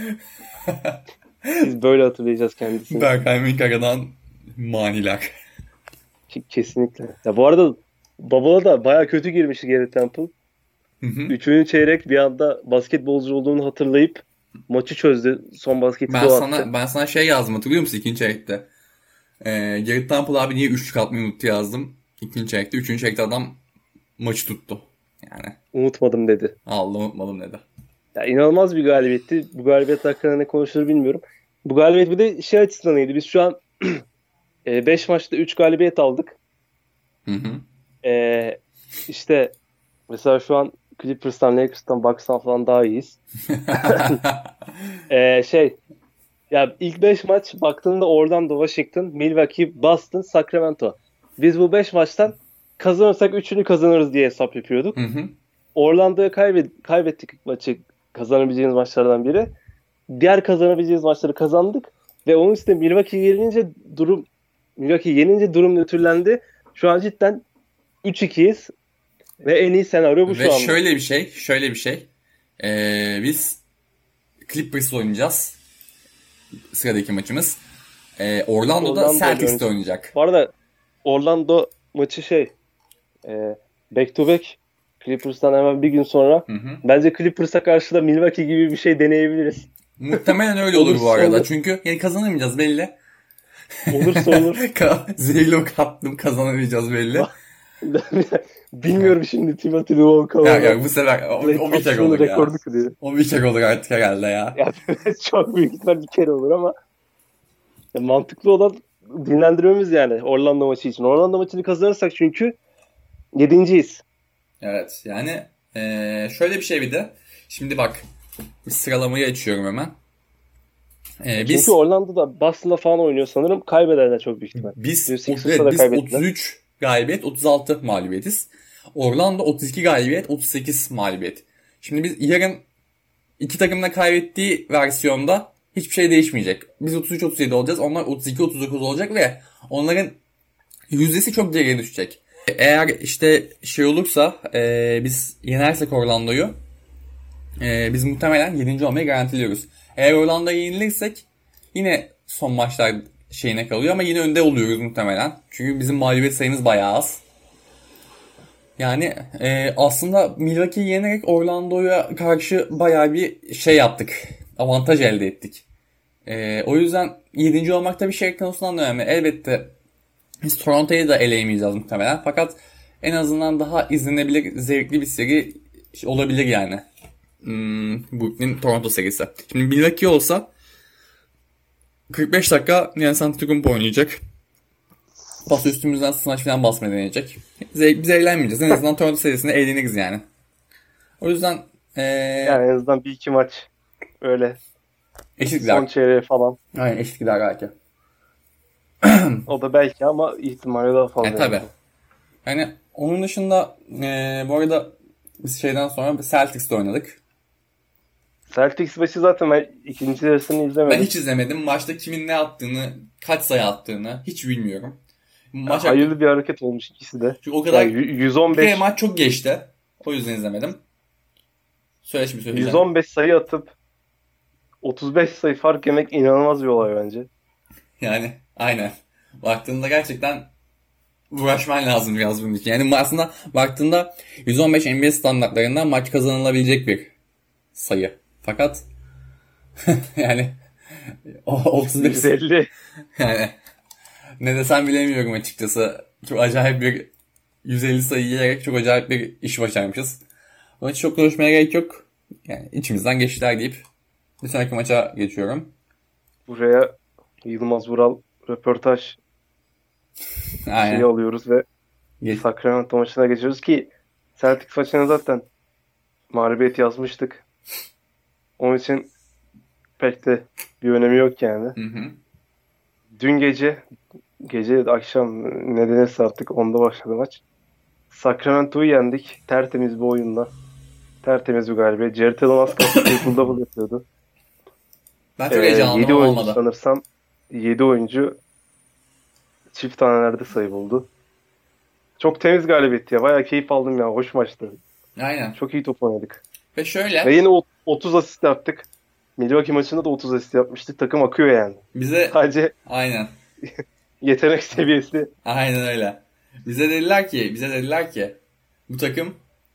[SPEAKER 1] Biz böyle hatırlayacağız kendisini.
[SPEAKER 2] Berkay Minkaga'dan maniler.
[SPEAKER 1] Kesinlikle. Ya bu arada Babala da baya kötü girmişti Garrett Temple.
[SPEAKER 2] Hı hı.
[SPEAKER 1] Üçüncü çeyrek bir anda basketbolcu olduğunu hatırlayıp maçı çözdü. Son basketi
[SPEAKER 2] Ben
[SPEAKER 1] o
[SPEAKER 2] sana
[SPEAKER 1] attı.
[SPEAKER 2] ben sana şey yazdım hatırlıyor musun ikinci çeyrekte? Ee, Garrett Temple abi niye üçlük atmayı unuttu yazdım. İkinci çeyrekte. Üçüncü çeyrekte adam maçı tuttu. Yani
[SPEAKER 1] Unutmadım dedi.
[SPEAKER 2] Allah unutmadım dedi.
[SPEAKER 1] Ya inanılmaz bir galibiyetti. Bu galibiyet hakkında ne konuşulur bilmiyorum. Bu galibiyet bir de şey açısından iyiydi. Biz şu an 5 maçta 3 galibiyet aldık.
[SPEAKER 2] Hı hı.
[SPEAKER 1] Ee, işte mesela şu an Clippers'tan, Lakers'tan, Bucks'tan falan daha iyiyiz. Ee, şey ya ilk 5 maç baktığında Orlando, Washington, Milwaukee, Boston, Sacramento. Biz bu 5 maçtan kazanırsak 3'ünü kazanırız diye hesap yapıyorduk.
[SPEAKER 2] Hı hı.
[SPEAKER 1] Orlando'ya kaybet kaybettik maçı kazanabileceğimiz maçlardan biri. Diğer kazanabileceğimiz maçları kazandık ve onun üstüne Milwaukee yenince durum Milwaukee yenince durum nötrlendi. Şu an cidden 3-2'yiz ve en iyi senaryo bu
[SPEAKER 2] Ve
[SPEAKER 1] şu anda.
[SPEAKER 2] şöyle bir şey, şöyle bir şey. Ee, biz Clippers'la oynayacağız. Sıradaki maçımız. Ee, Orlando'da
[SPEAKER 1] Orlando'da
[SPEAKER 2] Celtics'te
[SPEAKER 1] oynayacak. Bu arada Orlando maçı şey e, back to back Clippers'tan hemen bir gün sonra
[SPEAKER 2] Hı hı.
[SPEAKER 1] bence Clippers'a karşı da Milwaukee gibi bir şey deneyebiliriz.
[SPEAKER 2] Muhtemelen öyle olur bu arada.
[SPEAKER 1] olur.
[SPEAKER 2] Çünkü yani kazanamayacağız belli.
[SPEAKER 1] Olursa olur.
[SPEAKER 2] Zeylo kattım kazanamayacağız belli.
[SPEAKER 1] Bilmiyorum şimdi Timothy Luonka
[SPEAKER 2] ya, ya bu sefer o, o bir tek olur ya.
[SPEAKER 1] rekordu kırıyor.
[SPEAKER 2] O bir tek olur artık herhalde ya.
[SPEAKER 1] Yani çok büyük ihtimal bir kere olur ama ya mantıklı olan dinlendirmemiz yani Orlando maçı için. Orlando maçını kazanırsak çünkü yedinciyiz.
[SPEAKER 2] Evet yani eee, şöyle bir şey bir de. Şimdi bak sıralamayı açıyorum hemen. Biz
[SPEAKER 1] Çünkü Orlando'da Boston'da falan oynuyor sanırım. Kaybederler çok büyük ihtimal.
[SPEAKER 2] biz, evet, biz
[SPEAKER 1] kaybettiler.
[SPEAKER 2] 33 galibiyet 36 mağlubiyetiz. Orlando 32 galibiyet 38 mağlubiyet. Şimdi biz yarın iki takımın da kaybettiği versiyonda hiçbir şey değişmeyecek. Biz 33-37 olacağız. Onlar 32-39 olacak ve onların yüzdesi çok geriye düşecek. Eğer işte şey olursa e, biz yenersek Orlando'yu e, biz muhtemelen 7. olmayı garantiliyoruz. Eğer Orlando'ya yenilirsek yine son maçlar şeyine kalıyor ama yine önde oluyoruz muhtemelen. Çünkü bizim mağlubiyet sayımız bayağı az. Yani e, aslında Milwaukee'yi yenerek Orlando'ya karşı bayağı bir şey yaptık. Avantaj elde ettik. E, o yüzden 7. olmak da bir şey konusundan da önemli. Elbette biz Toronto'yu da eleyemeyeceğiz muhtemelen. Fakat en azından daha izlenebilir, zevkli bir seri olabilir yani. Hmm, Brooklyn Toronto serisi. Şimdi Milwaukee olsa 45 dakika Giannis Antetokounmpo oynayacak. Pas üstümüzden smaç falan basmaya deneyecek. Zevk, biz eğlenmeyeceğiz. En azından Toronto serisinde eğleniriz yani. O yüzden ee,
[SPEAKER 1] Yani en azından bir iki maç öyle
[SPEAKER 2] eşit gider.
[SPEAKER 1] son çeyreğe falan.
[SPEAKER 2] Aynen eşit gider belki.
[SPEAKER 1] O da belki ama ihtimali daha fazla.
[SPEAKER 2] E tabi. Yani onun dışında ee, bu arada biz şeyden sonra Celtics'te oynadık.
[SPEAKER 1] Celtics maçı zaten ben ikinci yarısını izlemedim.
[SPEAKER 2] Ben hiç izlemedim. Maçta kimin ne attığını, kaç sayı attığını hiç bilmiyorum. Maç
[SPEAKER 1] Hayırlı bir hareket olmuş ikisi de.
[SPEAKER 2] Çünkü o kadar
[SPEAKER 1] Yani y-
[SPEAKER 2] bir
[SPEAKER 1] 115
[SPEAKER 2] kere maç çok geçti. O yüzden izlemedim. Söyle şimdi söyle.
[SPEAKER 1] 115 sayı atıp 35 sayı fark yemek inanılmaz bir olay bence.
[SPEAKER 2] Yani aynen. Baktığında gerçekten uğraşman lazım biraz bunun için. Yani aslında baktığında 115 NBA standartlarından maç kazanılabilecek bir sayı. Fakat yani o 35
[SPEAKER 1] 150
[SPEAKER 2] yani ne desem bilemiyorum açıkçası. Çok acayip bir 150 sayı yiyerek çok acayip bir iş başarmışız. Onun için çok konuşmaya gerek yok. Yani içimizden geçtiler deyip bir sonraki maça geçiyorum.
[SPEAKER 1] Buraya Yılmaz Vural röportaj
[SPEAKER 2] Aynen.
[SPEAKER 1] şeyi alıyoruz ve
[SPEAKER 2] Geç-
[SPEAKER 1] Sacramento maçına geçiyoruz ki Celtics maçına zaten mağlubiyet yazmıştık. Onun için pek de bir önemi yok yani.
[SPEAKER 2] Hı hı.
[SPEAKER 1] Dün gece, gece akşam ne denirse artık onda başladı maç. Sacramento'yu yendik. Tertemiz bir oyunla. Tertemiz bir galibiyet. Jared Allen az kalsın double yapıyordu.
[SPEAKER 2] Ben çok
[SPEAKER 1] Ee,
[SPEAKER 2] heyecanlandım
[SPEAKER 1] 7
[SPEAKER 2] ama
[SPEAKER 1] oyuncu
[SPEAKER 2] olmadı.
[SPEAKER 1] sanırsam 7 oyuncu çift tanelerde sayı buldu. Çok temiz galibiyetti ya. Bayağı keyif aldım ya. Hoş maçtı.
[SPEAKER 2] Aynen.
[SPEAKER 1] Çok iyi top oynadık.
[SPEAKER 2] Ve şöyle
[SPEAKER 1] Ve yine o- 30 asist yaptık. Milwaukee maçında da 30 asist yapmıştık. Takım akıyor yani.
[SPEAKER 2] bize
[SPEAKER 1] Sadece
[SPEAKER 2] aynen.
[SPEAKER 1] yetenek seviyesi.
[SPEAKER 2] Aynen öyle. Bize dediler ki, bize dediler ki bu takım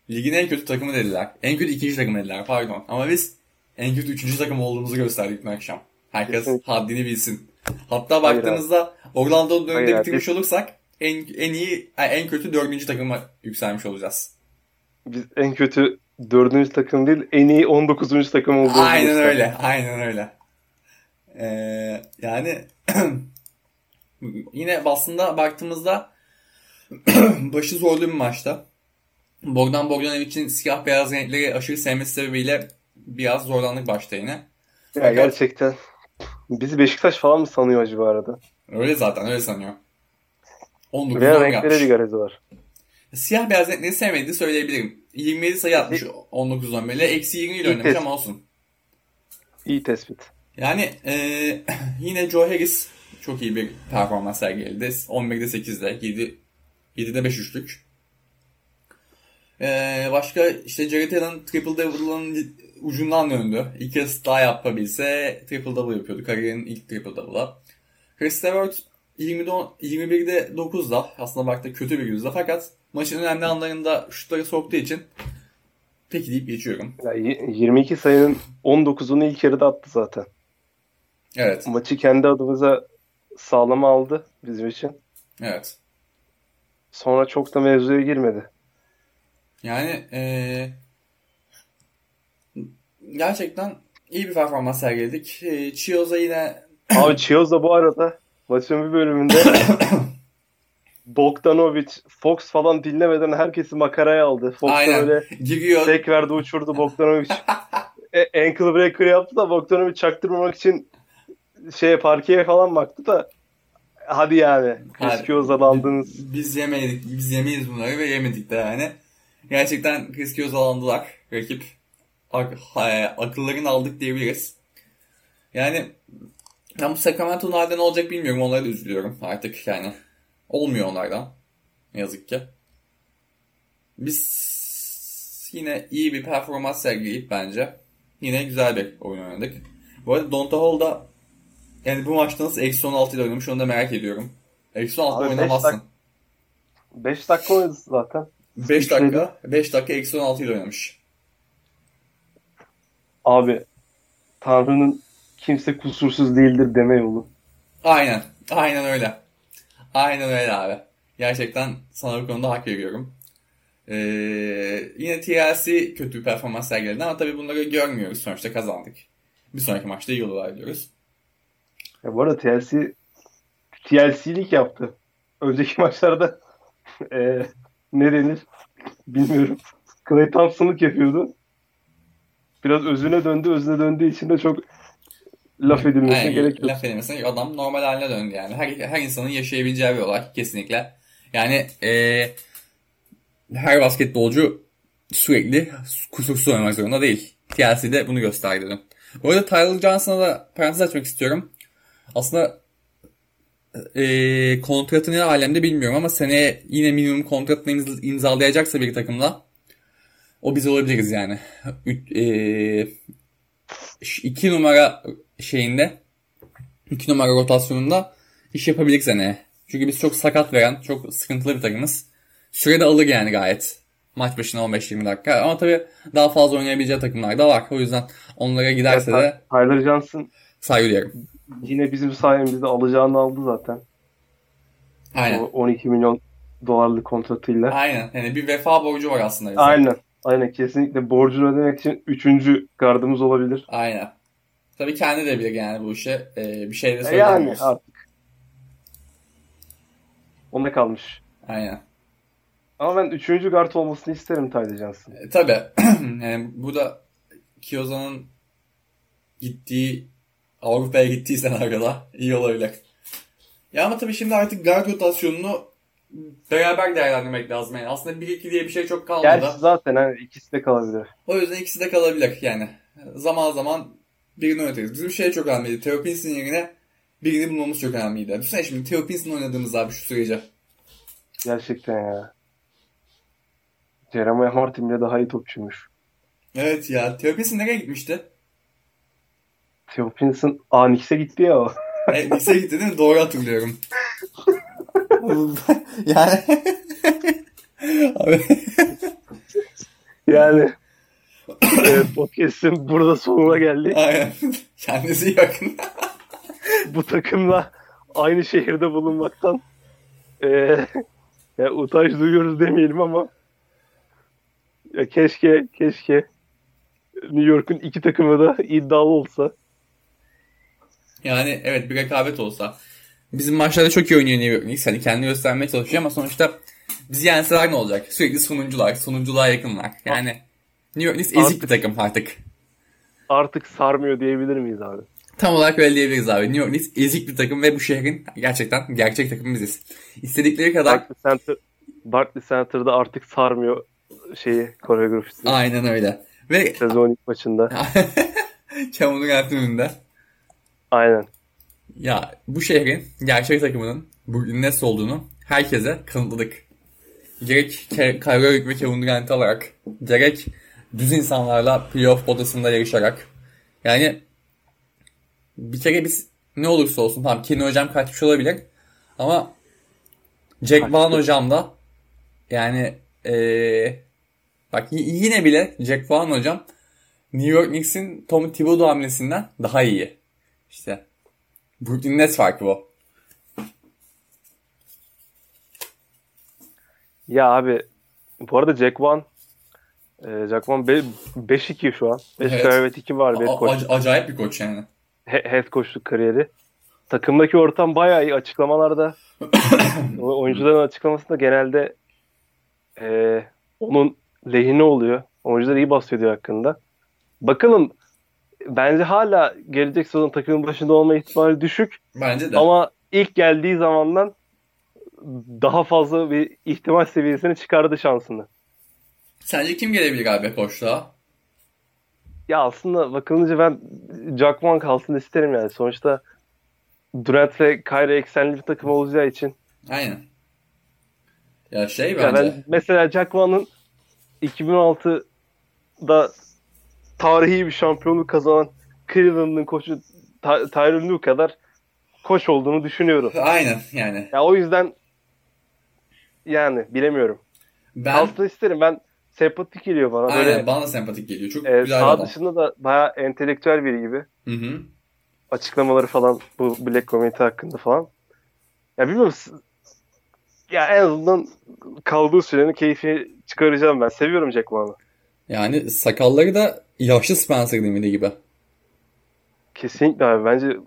[SPEAKER 2] ligin en kötü takımı dediler. En kötü ikinci takımı dediler pardon. Ama biz en kötü üçüncü takım olduğumuzu gösterdik dün akşam. Herkes
[SPEAKER 1] Kesinlikle.
[SPEAKER 2] haddini bilsin. Hatta
[SPEAKER 1] Hayır
[SPEAKER 2] baktığınızda Orlando'nun
[SPEAKER 1] Hayır
[SPEAKER 2] önünde
[SPEAKER 1] abi,
[SPEAKER 2] bitirmiş
[SPEAKER 1] biz-
[SPEAKER 2] olursak en en iyi en kötü dördüncü takıma yükselmiş olacağız.
[SPEAKER 1] Biz en kötü dördüncü takım değil, en iyi 19. takım olduğumuzu
[SPEAKER 2] Aynen öyle. Aynen öyle. Ee, yani yine aslında baktığımızda başı zorlu bir maçta. Bogdan Bogdanovic'in siyah beyaz renkleri aşırı sevmesi sebebiyle biraz zorlandık başta yine.
[SPEAKER 1] Ya gerçekten. Bizi Beşiktaş falan mı sanıyor acaba arada?
[SPEAKER 2] Öyle zaten öyle sanıyor. 19
[SPEAKER 1] Veya renklere
[SPEAKER 2] yapmış.
[SPEAKER 1] bir garezi var.
[SPEAKER 2] Siyah beyaz renkleri sevmediğini söyleyebilirim. 27 sayı atmış 19 11'le. Eksi 20 ile oynamış ama olsun.
[SPEAKER 1] İyi tespit.
[SPEAKER 2] Yani eee, yine Joe Harris çok iyi bir performans sergiledi. 11'de 8'de, 7, 7'de 5 üçlük. Eee, başka işte Jared Allen triple double'ın ucundan döndü. İki asist daha yapabilse triple double yapıyordu. Kariyerinin ilk triple double'ı. Chris Stewart 20'de, on- 21'de 9'da aslında baktı kötü bir yüzde fakat maçın önemli anlarında şutları soktuğu için peki deyip geçiyorum.
[SPEAKER 1] Ya, y- 22 sayının 19'unu ilk yarıda attı zaten.
[SPEAKER 2] Evet,
[SPEAKER 1] Maçı kendi adımıza sağlama aldı bizim için.
[SPEAKER 2] evet.
[SPEAKER 1] Sonra çok da mevzuya girmedi.
[SPEAKER 2] Yani eee, gerçekten iyi bir performans sergiledik. E, Chioz'a yine
[SPEAKER 1] Abi Chios da bu arada maçın bir bölümünde Bogdanovic, Fox falan dinlemeden herkesi makaraya aldı. Fox
[SPEAKER 2] Aynen.
[SPEAKER 1] böyle
[SPEAKER 2] giriyor.
[SPEAKER 1] tek verdi uçurdu Bogdanovic. e, ankle breaker yaptı da Bogdanovic çaktırmamak için şeye parkeye falan baktı da hadi yani. Chris Chios'dan aldınız.
[SPEAKER 2] Biz yemedik, biz yemeyiz bunları ve yemedik de yani. Gerçekten Chris Chioz'u aldılar rakip. Ak- ha- akıllarını aldık diyebiliriz. Yani ben bu Sacramento'nun halde ne olacak bilmiyorum. Onlara da üzülüyorum artık yani. Olmuyor onlardan. Ne yazık ki. Biz yine iyi bir performans sergileyip bence yine güzel bir oyun oynadık. Bu arada Donta Hall da yani bu maçta nasıl eksi 16 ile oynamış onu da merak ediyorum. Eksi 16
[SPEAKER 1] Abi beş
[SPEAKER 2] oynamazsın.
[SPEAKER 1] 5 dakika oynadı zaten.
[SPEAKER 2] 5 dakika, 5 dakika eksi 16 ile oynamış.
[SPEAKER 1] Abi Tanrı'nın kimse kusursuz değildir deme yolu.
[SPEAKER 2] Aynen. Aynen öyle. Aynen öyle abi. Gerçekten sana bu konuda hak veriyorum. Ee, yine TLC kötü bir performans sergiledi ama tabii bunları görmüyoruz. Sonuçta kazandık. Bir sonraki maçta iyi olur diyoruz.
[SPEAKER 1] Ya bu arada TLC TLC'lik yaptı. Önceki maçlarda e, ne denir bilmiyorum. Clay Thompson'lık yapıyordu. Biraz özüne döndü. Özüne döndüğü için de çok laf edilmesine
[SPEAKER 2] Aynen,
[SPEAKER 1] gerek yok.
[SPEAKER 2] Laf edilmesine adam normal haline döndü yani. Her, her insanın yaşayabileceği bir olay kesinlikle. Yani ee, her basketbolcu sürekli kusursuz oynamak zorunda değil. TLC de bunu gösterdi dün. Bu arada Tyler Johnson'a da parantez açmak istiyorum. Aslında e, kontratı ne alemde bilmiyorum ama seneye yine minimum kontratını imz- imzalayacaksa bir takımla o biz olabiliriz yani. Üç, e, ş- iki numara şeyinde iki numara rotasyonunda iş yapabiliriz seneye. Çünkü biz çok sakat veren, çok sıkıntılı bir takımız. Süre de alır yani gayet. Maç başına 15-20 dakika. Ama tabii daha fazla oynayabileceği takımlar da var. O yüzden onlara giderse
[SPEAKER 1] Ya,
[SPEAKER 2] de
[SPEAKER 1] Tyler Johnson
[SPEAKER 2] saygı duyarım.
[SPEAKER 1] yine bizim sayemizde alacağını aldı zaten.
[SPEAKER 2] Aynen.
[SPEAKER 1] O 12 milyon dolarlık kontratıyla.
[SPEAKER 2] Aynen. Yani bir vefa borcu var aslında. bize.
[SPEAKER 1] Aynen. Aynen kesinlikle borcunu ödemek için üçüncü gardımız olabilir.
[SPEAKER 2] Aynen. Tabii kendi de bilir yani bu işe. Ee, bir şey de
[SPEAKER 1] E
[SPEAKER 2] söylemiyoruz.
[SPEAKER 1] yani artık. Ona kalmış.
[SPEAKER 2] Aynen.
[SPEAKER 1] Ama ben üçüncü guard olmasını isterim Tyler Johnson.
[SPEAKER 2] E, tabii. yani bu da Kyoza'nın gittiği Avrupa'ya gittiği senaryoda iyi olabilir. Ya ama tabii şimdi artık guard rotasyonunu beraber değerlendirmek lazım. Yani aslında 1-2 diye bir şey çok kalmadı.
[SPEAKER 1] Gerçi zaten hani ikisi de kalabilir.
[SPEAKER 2] O yüzden ikisi de kalabilir yani. Zaman zaman birini oynatırız. Bizim şey çok önemliydi. Theo Pinson yerine birini bulmamız çok önemliydi. Düşünsene şimdi Theo Pinson oynadığımız abi şu sürece.
[SPEAKER 1] Gerçekten ya. Jeremiah Martin bile daha iyi topçuymuş.
[SPEAKER 2] Evet ya. Theo Pinson nereye gitmişti?
[SPEAKER 1] Theo Pinson Anix'e gitti ya o.
[SPEAKER 2] E, Nice gitti değil mi? Doğru hatırlıyorum. yani abi,
[SPEAKER 1] Yani evet, podcast'ın burada sonuna geldik.
[SPEAKER 2] aynen. Kendinize iyi bakın.
[SPEAKER 1] Bu takımla aynı şehirde bulunmaktan eee ya utanç duyuyoruz demeyelim ama ya keşke keşke New York'un iki takımı da iddialı olsa.
[SPEAKER 2] Yani evet bir rekabet olsa. Bizim maçlarda çok iyi oynuyor New York Knicks. Hani kendini göstermeye çalışıyor ama sonuçta bizi yenseler ne olacak? Sürekli sonuncular, sonunculuğa yakınlar. Yani New York Knicks ezik
[SPEAKER 1] Artık-
[SPEAKER 2] bir takım artık.
[SPEAKER 1] Artık sarmıyor diyebilir miyiz abi?
[SPEAKER 2] Tam olarak öyle diyebiliriz abi. New York Knicks ezik bir takım ve bu şehrin gerçekten gerçek takımı biziz. İstedikleri kadar
[SPEAKER 1] Barkley Center Barkley Center'da artık sarmıyor şeyi koreografisi.
[SPEAKER 2] aynen öyle. Ve
[SPEAKER 1] Sezon ilk maçında.
[SPEAKER 2] Durant'ın önünde.
[SPEAKER 1] Aynen.
[SPEAKER 2] Ya bu şehrin gerçek takımının Brooklyn Nets olduğunu herkese kanıtladık. Gerek Kyrie Irving ve Kevin Durant alarak, gerek düz insanlarla playoff potasında yarışarak. Yani bir kere biz ne olursa olsun tamam Kenny hocam kaçmış olabilir ama Jack. Vaughn hocam da yani eee, bak yine bile Jack Vaughn hocam New York Knicks'in Tom Thibodeau hamlesinden daha iyi. İşte Brooklyn Nets farkı bu.
[SPEAKER 1] Ya abi bu arada Jack One e, Jack One be- 5-2 şu an. 5
[SPEAKER 2] Evet.
[SPEAKER 1] galibiyet 2 var bir
[SPEAKER 2] A-
[SPEAKER 1] koç.
[SPEAKER 2] ac- acayip bir koç yani.
[SPEAKER 1] He- head coachluk kariyeri. Takımdaki ortam bayağı iyi açıklamalarda. oyuncuların açıklamasında genelde e, onun lehine oluyor. Oyuncular iyi bahsediyor hakkında. Bakalım bence hala gelecek sezon takımın başında olma ihtimali düşük.
[SPEAKER 2] Bence de.
[SPEAKER 1] Ama ilk geldiği zamandan daha fazla bir ihtimal seviyesine çıkardı şansını.
[SPEAKER 2] Sence kim gelebilir abi koçluğa?
[SPEAKER 1] Ya aslında bakılınca ben Jack Vaughn kalsın isterim yani. Sonuçta Durant ve Kyrie eksenli bir takım olacağı için.
[SPEAKER 2] Aynen. Ya şey
[SPEAKER 1] Ya
[SPEAKER 2] bence.
[SPEAKER 1] ben mesela Jack Vaughn'ın 2006'da tarihi bir şampiyonluk kazanan Cleveland'ın koçu Ty- Tyronn Lue kadar koç olduğunu düşünüyorum.
[SPEAKER 2] Aynen yani.
[SPEAKER 1] Ya o yüzden yani bilemiyorum.
[SPEAKER 2] Ben
[SPEAKER 1] Kalsın isterim. Ben sempatik geliyor bana.
[SPEAKER 2] aynen
[SPEAKER 1] Böyle
[SPEAKER 2] bana da sempatik geliyor. Çok
[SPEAKER 1] e,
[SPEAKER 2] güzel
[SPEAKER 1] sağ
[SPEAKER 2] adam.
[SPEAKER 1] dışında da bayağı entelektüel biri gibi.
[SPEAKER 2] Hı hı.
[SPEAKER 1] açıklamaları falan bu Black Community hakkında falan. Ya bilmiyorum ya en azından kaldığı sürenin keyfini çıkaracağım ben. Seviyorum Jack Vaughn'ı.
[SPEAKER 2] Yani sakalları da yaşlı Spencer Dinwiddie gibi.
[SPEAKER 1] Kesinlikle abi. Bence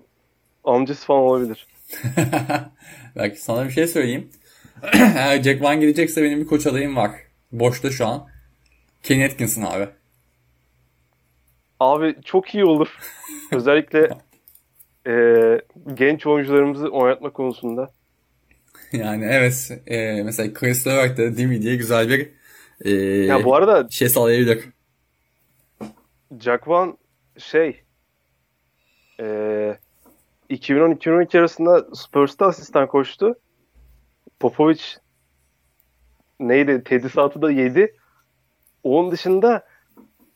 [SPEAKER 1] amcası falan olabilir.
[SPEAKER 2] Bak sana bir şey söyleyeyim. Eğer Jack Vaughn gidecekse benim bir koç adayım var. Boşta şu an. Kenny Atkinson abi.
[SPEAKER 1] Abi çok iyi olur. Özellikle e, genç oyuncularımızı oynatma konusunda.
[SPEAKER 2] Yani evet. e, mesela Chris Levert de Dinwiddie'ye güzel bir e,
[SPEAKER 1] Ya bu arada
[SPEAKER 2] şey sağlayabilir.
[SPEAKER 1] Jack Vaughn şey e, 2010-2012 arasında Spurs'ta asistan koştu. Popovic neydi? Tedisatı da yedi. Onun dışında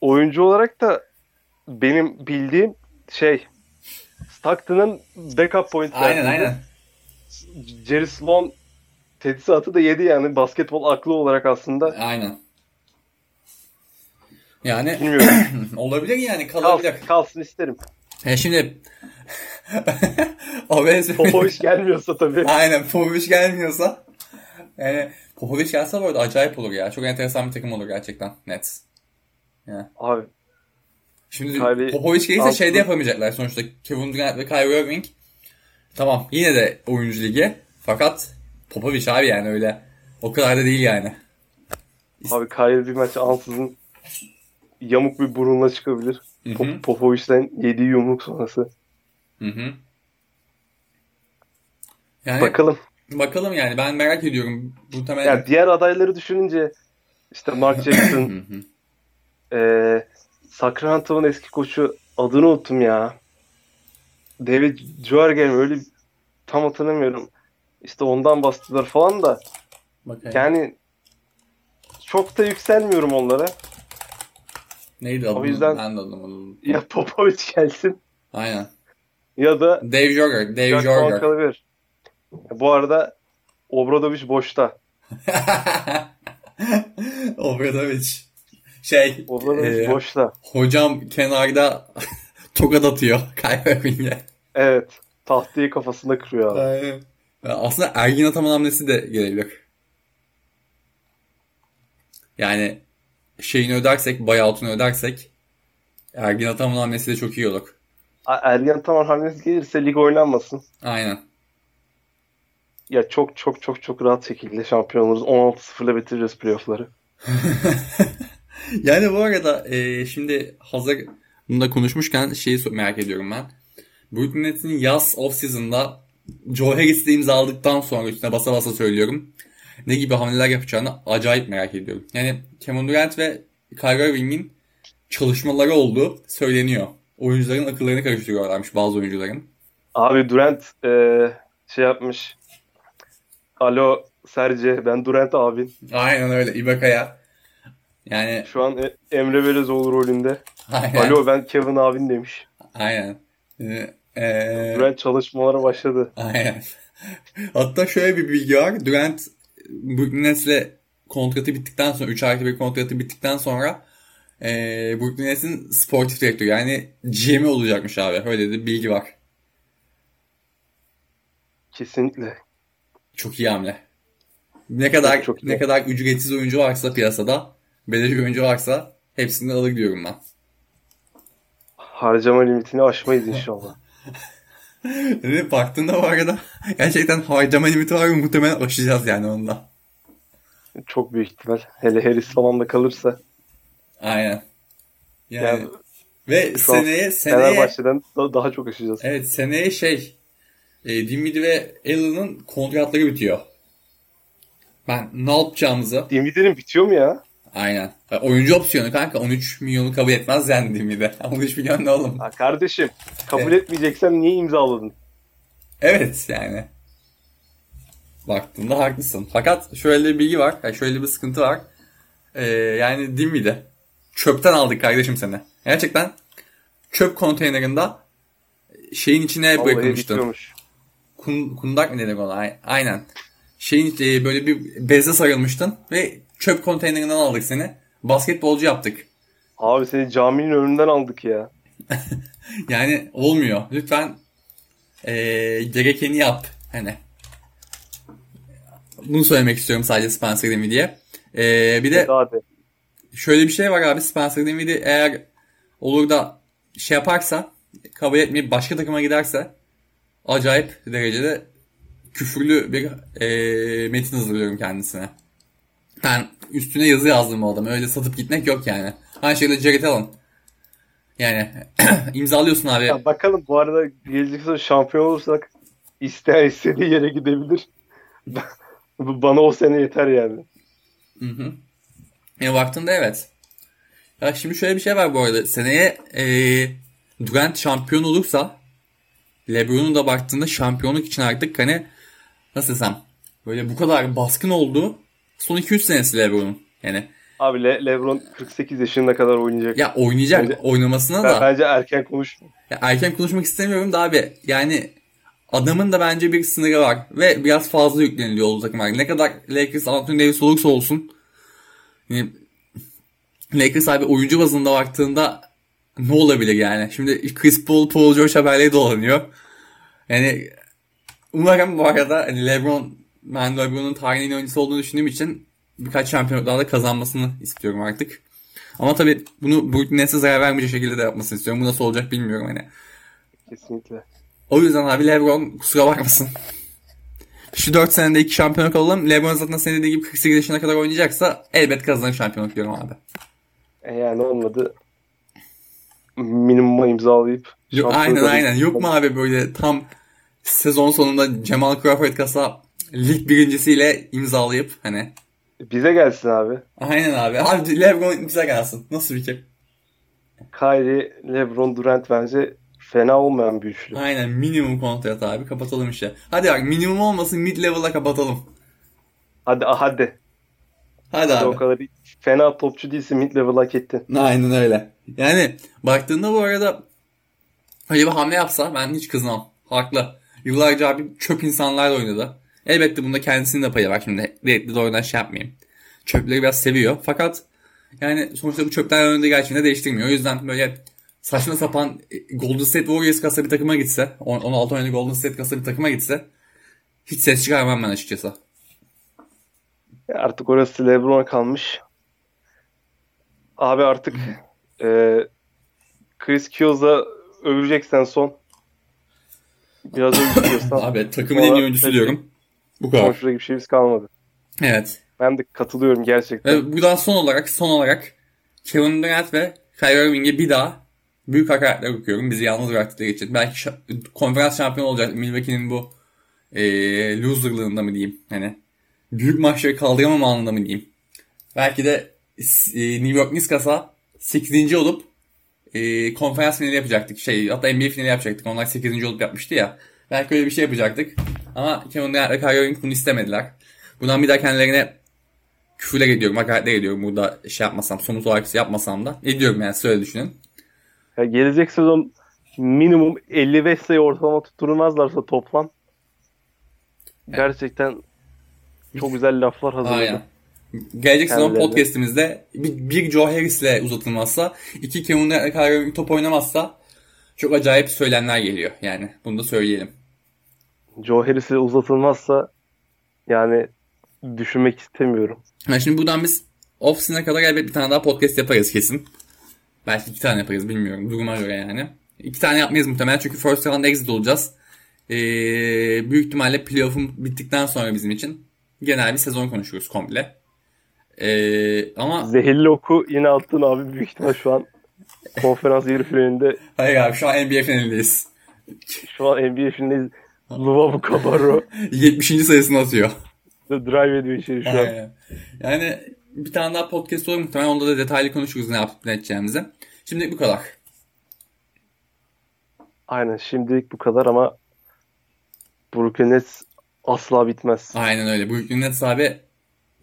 [SPEAKER 1] oyuncu olarak da benim bildiğim şey Stockton'ın backup point
[SPEAKER 2] Aynen aynen.
[SPEAKER 1] Jerry Sloan tedisatı da yedi yani basketbol aklı olarak aslında.
[SPEAKER 2] Aynen. Yani olabilir yani kalabilir.
[SPEAKER 1] Kalsın, kalsın isterim.
[SPEAKER 2] E şimdi
[SPEAKER 1] Popovic gelmiyorsa tabii.
[SPEAKER 2] Aynen Popovic gelmiyorsa yani Popovic gelse bu arada acayip olur ya. Çok enteresan bir takım olur gerçekten Nets. Yani.
[SPEAKER 1] Abi
[SPEAKER 2] Şimdi
[SPEAKER 1] Kyrie
[SPEAKER 2] Popovic gelirse
[SPEAKER 1] altı-
[SPEAKER 2] şey de yapamayacaklar sonuçta. Kevin Durant ve Kyrie Irving tamam yine de oyuncu ligi fakat Popovic abi yani öyle o kadar da değil yani.
[SPEAKER 1] abi Kyrie bir maç ansızın yamuk bir burunla çıkabilir.
[SPEAKER 2] Hı hı.
[SPEAKER 1] Pop- Popovic'den yediği yumruk sonrası.
[SPEAKER 2] Hı hı. Yani
[SPEAKER 1] Bakalım.
[SPEAKER 2] Bakalım yani ben merak ediyorum. Bu temel
[SPEAKER 1] Yani diğer adayları düşününce işte Mark Jackson, eee Sacramento'nun eski koçu adını unuttum ya. David Jorgen öyle tam hatırlamıyorum. İşte ondan bahsediyorlar falan da
[SPEAKER 2] Bakayım.
[SPEAKER 1] yani çok da yükselmiyorum onlara.
[SPEAKER 2] Neydi adı?
[SPEAKER 1] o yüzden-
[SPEAKER 2] Ben de adını unuttum.
[SPEAKER 1] Ya Popovic gelsin
[SPEAKER 2] Aynen.
[SPEAKER 1] ya da
[SPEAKER 2] Dave Jorger. Dave Jorger.
[SPEAKER 1] Kalabilir. Bu arada Obradovic boşta.
[SPEAKER 2] Obradovic. Şey,
[SPEAKER 1] Obradovic
[SPEAKER 2] e,
[SPEAKER 1] boşta.
[SPEAKER 2] hocam kenarda tokat atıyor Kyrie.
[SPEAKER 1] Evet. Tahtayı kafasında kırıyor abi.
[SPEAKER 2] Aslında Ergin Ataman hamlesi de gelebilir. Yani şeyini ödersek, buyout'unu ödersek Ergin Ataman hamlesi de çok iyi olur.
[SPEAKER 1] A- Ergen Taman hamlesi gelirse lig oynanmasın.
[SPEAKER 2] Aynen.
[SPEAKER 1] Ya çok çok çok çok rahat şekilde şampiyon oluruz. 16-0'la bitiririz playoff'ları.
[SPEAKER 2] Yani bu arada e, şimdi hazır bunda konuşmuşken şeyi merak ediyorum ben. Brooklyn Nets'in yaz off-season'da Joe Harris'le imzaladıktan sonra üstüne basa basa söylüyorum. Ne gibi hamleler yapacağını acayip merak ediyorum. Yani Kevin Durant ve Kyrie Irving'in çalışmaları olduğu söyleniyor. Oyuncuların akıllarını karıştırıyorlarmış bazı oyuncuların.
[SPEAKER 1] Abi Durant eee, şey yapmış. Alo Serce ben Durant abin.
[SPEAKER 2] Aynen öyle Ibaka'ya. Yani
[SPEAKER 1] Şu an E- Emre Belözoğlu rolünde.
[SPEAKER 2] aynen.
[SPEAKER 1] Alo ben Kevin abin demiş.
[SPEAKER 2] Aynen. Ee, ee,
[SPEAKER 1] Durant çalışmalara başladı.
[SPEAKER 2] Aynen. Hatta şöyle bir bilgi var. Durant Brooklyn Nets'le kontratı bittikten sonra 3 artı 1 kontratı bittikten sonra eee Brooklyn Nets'in sportif direktörü yani GM'i olacakmış abi. Öyle de bilgi var.
[SPEAKER 1] Kesinlikle.
[SPEAKER 2] Çok iyi hamle. Ne kadar
[SPEAKER 1] Çok, çok iyi.
[SPEAKER 2] ne kadar ücretsiz oyuncu varsa piyasada, beleş oyuncu varsa hepsini alır diyorum ben.
[SPEAKER 1] Harcama limitini aşmayız inşallah.
[SPEAKER 2] Ve baktığında bu arada gerçekten harcama limiti var ve muhtemelen aşacağız yani onda.
[SPEAKER 1] Çok büyük ihtimal. Hele Harris falan da kalırsa.
[SPEAKER 2] Aynen. Yani,
[SPEAKER 1] Yani
[SPEAKER 2] ve seneye seneye
[SPEAKER 1] Fenerbahçe'den da- daha çok aşacağız.
[SPEAKER 2] Evet seneye şey e, Dinwiddie ve Allen'ın kontratları bitiyor. Ben ne yapacağımızı
[SPEAKER 1] Dinwiddie'nin bitiyor mu ya?
[SPEAKER 2] aynen. E, Oyuncu opsiyonu kanka 13 milyonu kabul etmez yani Dinwiddie. 13 milyon ne oğlum?
[SPEAKER 1] Ha kardeşim kabul
[SPEAKER 2] Evet.
[SPEAKER 1] etmeyeceksen niye imzaladın?
[SPEAKER 2] Evet yani. Baktığında haklısın. Fakat şöyle bir bilgi var. Yani şöyle bir sıkıntı var. E, yani Dinwiddie. Çöpten aldık kardeşim seni. Gerçekten çöp konteynerinde şeyin içine
[SPEAKER 1] Vallahi
[SPEAKER 2] bırakılmıştın.
[SPEAKER 1] bitiyormuş.
[SPEAKER 2] Kun, kundak mı dedik ona? Ay- Aynen. Şeyin e, böyle bir bezle sarılmıştın ve çöp konteynerinden aldık seni. Basketbolcu yaptık.
[SPEAKER 1] Abi seni caminin önünden aldık ya.
[SPEAKER 2] Yani olmuyor. Lütfen e, gerekeni yap. Hani. Bunu söylemek istiyorum sadece Spencer Dinwiddie'ye. E, bir de
[SPEAKER 1] Hadi.
[SPEAKER 2] şöyle bir şey var abi. Spencer Dinwiddie eğer olur da şey yaparsa kabul etmeyip başka takıma giderse acayip derecede küfürlü bir e, metin hazırlıyorum kendisine. Ben üstüne yazı yazdım o adamı. Öyle satıp gitmek yok yani. Aynı şekilde Jared Allen. Yani imzalıyorsun abi.
[SPEAKER 1] Ya bakalım bu arada gelecek şampiyon olursak isteyen istediği yere gidebilir. Bana o sene yeter yani.
[SPEAKER 2] Hı hı. Ya baktığında evet. Ya şimdi şöyle bir şey var bu arada. Seneye e, Durant şampiyon olursa LeBron'un da baktığında şampiyonluk için artık hani nasıl desem böyle bu kadar baskın olduğu son 2-3 senesi LeBron'un. Yani
[SPEAKER 1] Abi Le- LeBron 48 yaşına kadar oynayacak.
[SPEAKER 2] ya oynayacak
[SPEAKER 1] Bence-
[SPEAKER 2] oynamasına
[SPEAKER 1] Ben-
[SPEAKER 2] da
[SPEAKER 1] Bence erken konuşma.
[SPEAKER 2] ya erken konuşmak istemiyorum da abi yani adamın da bence bir sınırı var ve biraz fazla yükleniliyor olduğu takımlar. Ne kadar Lakers Anthony Davis olursa olsun yani Lakers abi oyuncu bazında baktığında ne olabilir yani? Şimdi Chris Paul, Paul George haberleri dolanıyor. Yani umarım bu arada hani LeBron ben LeBron'un tarihin en oyuncusu olduğunu düşündüğüm için birkaç şampiyonluk daha da kazanmasını istiyorum artık. Ama tabii bunu Brooklyn Nets'e zarar vermeyecek şekilde de yapmasını istiyorum. Bu nasıl olacak bilmiyorum hani.
[SPEAKER 1] Kesinlikle.
[SPEAKER 2] O yüzden abi LeBron kusura bakmasın. Şu 4 senede 2 şampiyonluk alalım. LeBron zaten senin dediğin gibi 48 yaşına kadar oynayacaksa elbet kazanır şampiyonluk diyorum abi.
[SPEAKER 1] E yani olmadı. Minimuma imzalayıp. Şampiyonluk
[SPEAKER 2] aynen aynen. Yok mu abi böyle tam sezon sonunda Cemal Crawford kasa lig birincisiyle imzalayıp hani.
[SPEAKER 1] Bize gelsin abi.
[SPEAKER 2] Aynen abi. Abi LeBron bize gelsin. Nasıl fikir?
[SPEAKER 1] Kyrie, LeBron, Durant bence fena olmayan bir üçlü.
[SPEAKER 2] Aynen minimum kontrat abi. Kapatalım işte. Hadi bak minimum olmasın mid level'a kapatalım.
[SPEAKER 1] Hadi hadi.
[SPEAKER 2] Hadi
[SPEAKER 1] O
[SPEAKER 2] abi.
[SPEAKER 1] kadar fena topçu değilsin mid level hak ettin.
[SPEAKER 2] Aynen öyle. Yani baktığında bu arada öyle bir hamle yapsa ben hiç kızmam. Haklı. Yıllarca abi çöp insanlarla oynadı. Elbette bunda kendisinin de payı var. Şimdi renkli de oynayan şey yapmayayım. Çöpleri biraz seviyor. Fakat yani sonuçta bu çöpler oynadığı gerçeğini değiştirmiyor. O yüzden böyle saçma sapan e, Golden State Warriors kasa bir takıma gitse 16 oynadığı Golden State kasa bir takıma gitse hiç ses çıkarmam ben açıkçası.
[SPEAKER 1] Artık orası LeBron'a kalmış. Abi artık e, Chris Kioz'a öveceksen son. Biraz övüyorsan
[SPEAKER 2] Abi takımın en iyi oyuncusu diyorum. Bu kadar.
[SPEAKER 1] konuşacak bir şeyimiz kalmadı.
[SPEAKER 2] Evet.
[SPEAKER 1] Ben de katılıyorum gerçekten.
[SPEAKER 2] Ve buradan son olarak son olarak Kevin Durant ve Kyrie Irving'e bir daha büyük hakaretler okuyorum. Bizi yalnız bıraktıkları için. Belki şa- konferans şampiyonu olacak Milwaukee'nin bu e, loserlığında mı diyeyim. Hani büyük maçları kaldıramama anında mı diyeyim. Belki de e, New York Knicks'a 8. olup e, konferans finali yapacaktık. Şey hatta NBA finali yapacaktık. Onlar 8. olup yapmıştı ya. Belki öyle bir şey yapacaktık. Ama Kevin Durant ve Kyrie Irving bunu istemediler. Bundan bir daha kendilerine küfürler ediyorum, hakaretler ediyorum. Burada şey yapmasam, somut olarak yapmasam da. Ediyorum yani siz öyle düşünün.
[SPEAKER 1] Ya gelecek sezon minimum 55 sayı ortalama tutturmazlarsa toplam gerçekten çok güzel laflar hazırladı.
[SPEAKER 2] Aynen. Gelecek sezon podcastimizde bir, bir Joe Harris'le uzatılmazsa, iki Kevin Irving top oynamazsa çok acayip söylemler geliyor. Yani bunu da söyleyelim.
[SPEAKER 1] Joe Harris'e uzatılmazsa yani düşünmek istemiyorum.
[SPEAKER 2] Yani şimdi buradan biz off-season'a kadar elbet bir tane daha podcast yaparız kesin. Belki iki tane yaparız bilmiyorum. Duruma göre yani. İki tane yapmayız muhtemelen çünkü first round exit olacağız. Ee, büyük ihtimalle playoff'un bittikten sonra bizim için genel bir sezon konuşuruz komple. Ee, ama
[SPEAKER 1] Zehirli oku yine attın abi büyük ihtimal şu an konferans yarı finalinde
[SPEAKER 2] hayır abi şu an NBA finalindeyiz.
[SPEAKER 1] şu an NBA finalinde Luvavu Cabarro
[SPEAKER 2] 70. sayısını atıyor.
[SPEAKER 1] drive ediyor içeri şu an.
[SPEAKER 2] Yani bir tane daha podcast olur muhtemelen onda da detaylı konuşuruz ne yapıp ne edeceğimizi. Şimdi bu kadar.
[SPEAKER 1] Aynen şimdilik bu kadar ama Brooklyn Nets asla bitmez.
[SPEAKER 2] Aynen öyle. Brooklyn Nets abi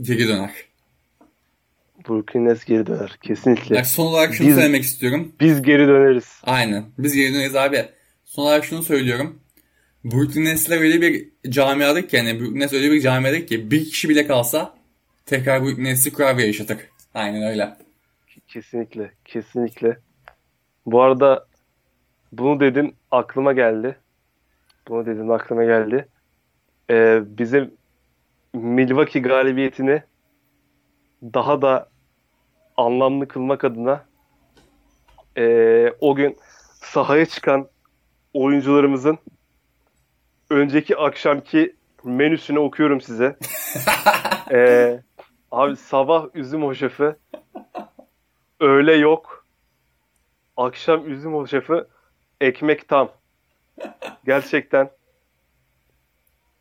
[SPEAKER 2] geri döner.
[SPEAKER 1] Brooklyn Nets geri döner kesinlikle.
[SPEAKER 2] Yani son olarak şunu
[SPEAKER 1] Biz-
[SPEAKER 2] söylemek istiyorum.
[SPEAKER 1] Biz geri döneriz.
[SPEAKER 2] Aynen. Biz geri döneriz abi. Son olarak şunu söylüyorum. Brooklyn Nets'ler öyle bir camiadık ki yani Brooklyn Nets öyle bir camiadık ki bir kişi bile kalsa tekrar Brooklyn Nets'i kurar ve yaşatır. Aynen öyle.
[SPEAKER 1] Kesinlikle, kesinlikle. Bu arada bunu dedin aklıma geldi. Bunu dedin aklıma geldi. Ee, bizim Milwaukee galibiyetini daha da anlamlı kılmak adına ee, o gün sahaya çıkan oyuncularımızın önceki akşamki menüsünü okuyorum size. Ee, abi sabah üzüm hoşafı öğle yok. Akşam üzüm hoşafı ekmek tam. Gerçekten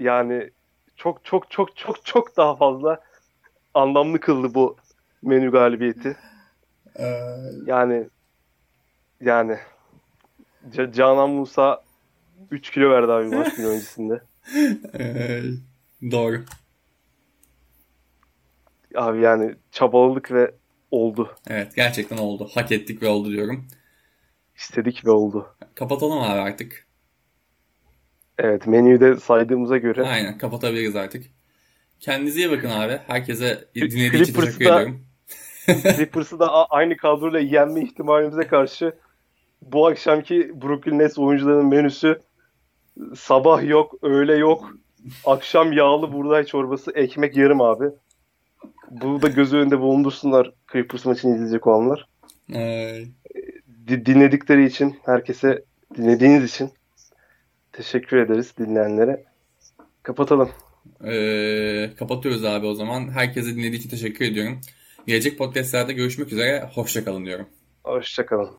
[SPEAKER 1] yani çok çok çok çok çok daha fazla anlamlı kıldı bu menü galibiyeti. Yani yani Ca- Canan Musa 3 kilo verdi abi maç günü öncesinde.
[SPEAKER 2] Ee, doğru.
[SPEAKER 1] Abi yani çabaladık ve oldu.
[SPEAKER 2] Evet gerçekten oldu. Hak ettik ve oldu diyorum.
[SPEAKER 1] İstedik ve oldu.
[SPEAKER 2] Kapatalım abi artık.
[SPEAKER 1] Evet menüyü de saydığımıza göre
[SPEAKER 2] Aynen kapatabiliriz artık. Kendinize iyi bakın abi. Herkese dinlediği için teşekkür ediyorum.
[SPEAKER 1] Clippers'ı da aynı kadroyla yenme ihtimalimize karşı bu akşamki Brooklyn Nets oyuncularının menüsü sabah yok, öğle yok, Akşam yağlı buğday çorbası, ekmek yarım abi. Bu da göz önünde bulundursunlar Clippers maçını izleyecek olanlar. Di- dinledikleri için, herkese dinlediğiniz için teşekkür ederiz dinleyenlere. Kapatalım.
[SPEAKER 2] Ee, kapatıyoruz abi o zaman. Herkese dinlediği için teşekkür ediyorum. Gelecek podcastlerde görüşmek üzere. Hoşçakalın diyorum.
[SPEAKER 1] Hoşçakalın.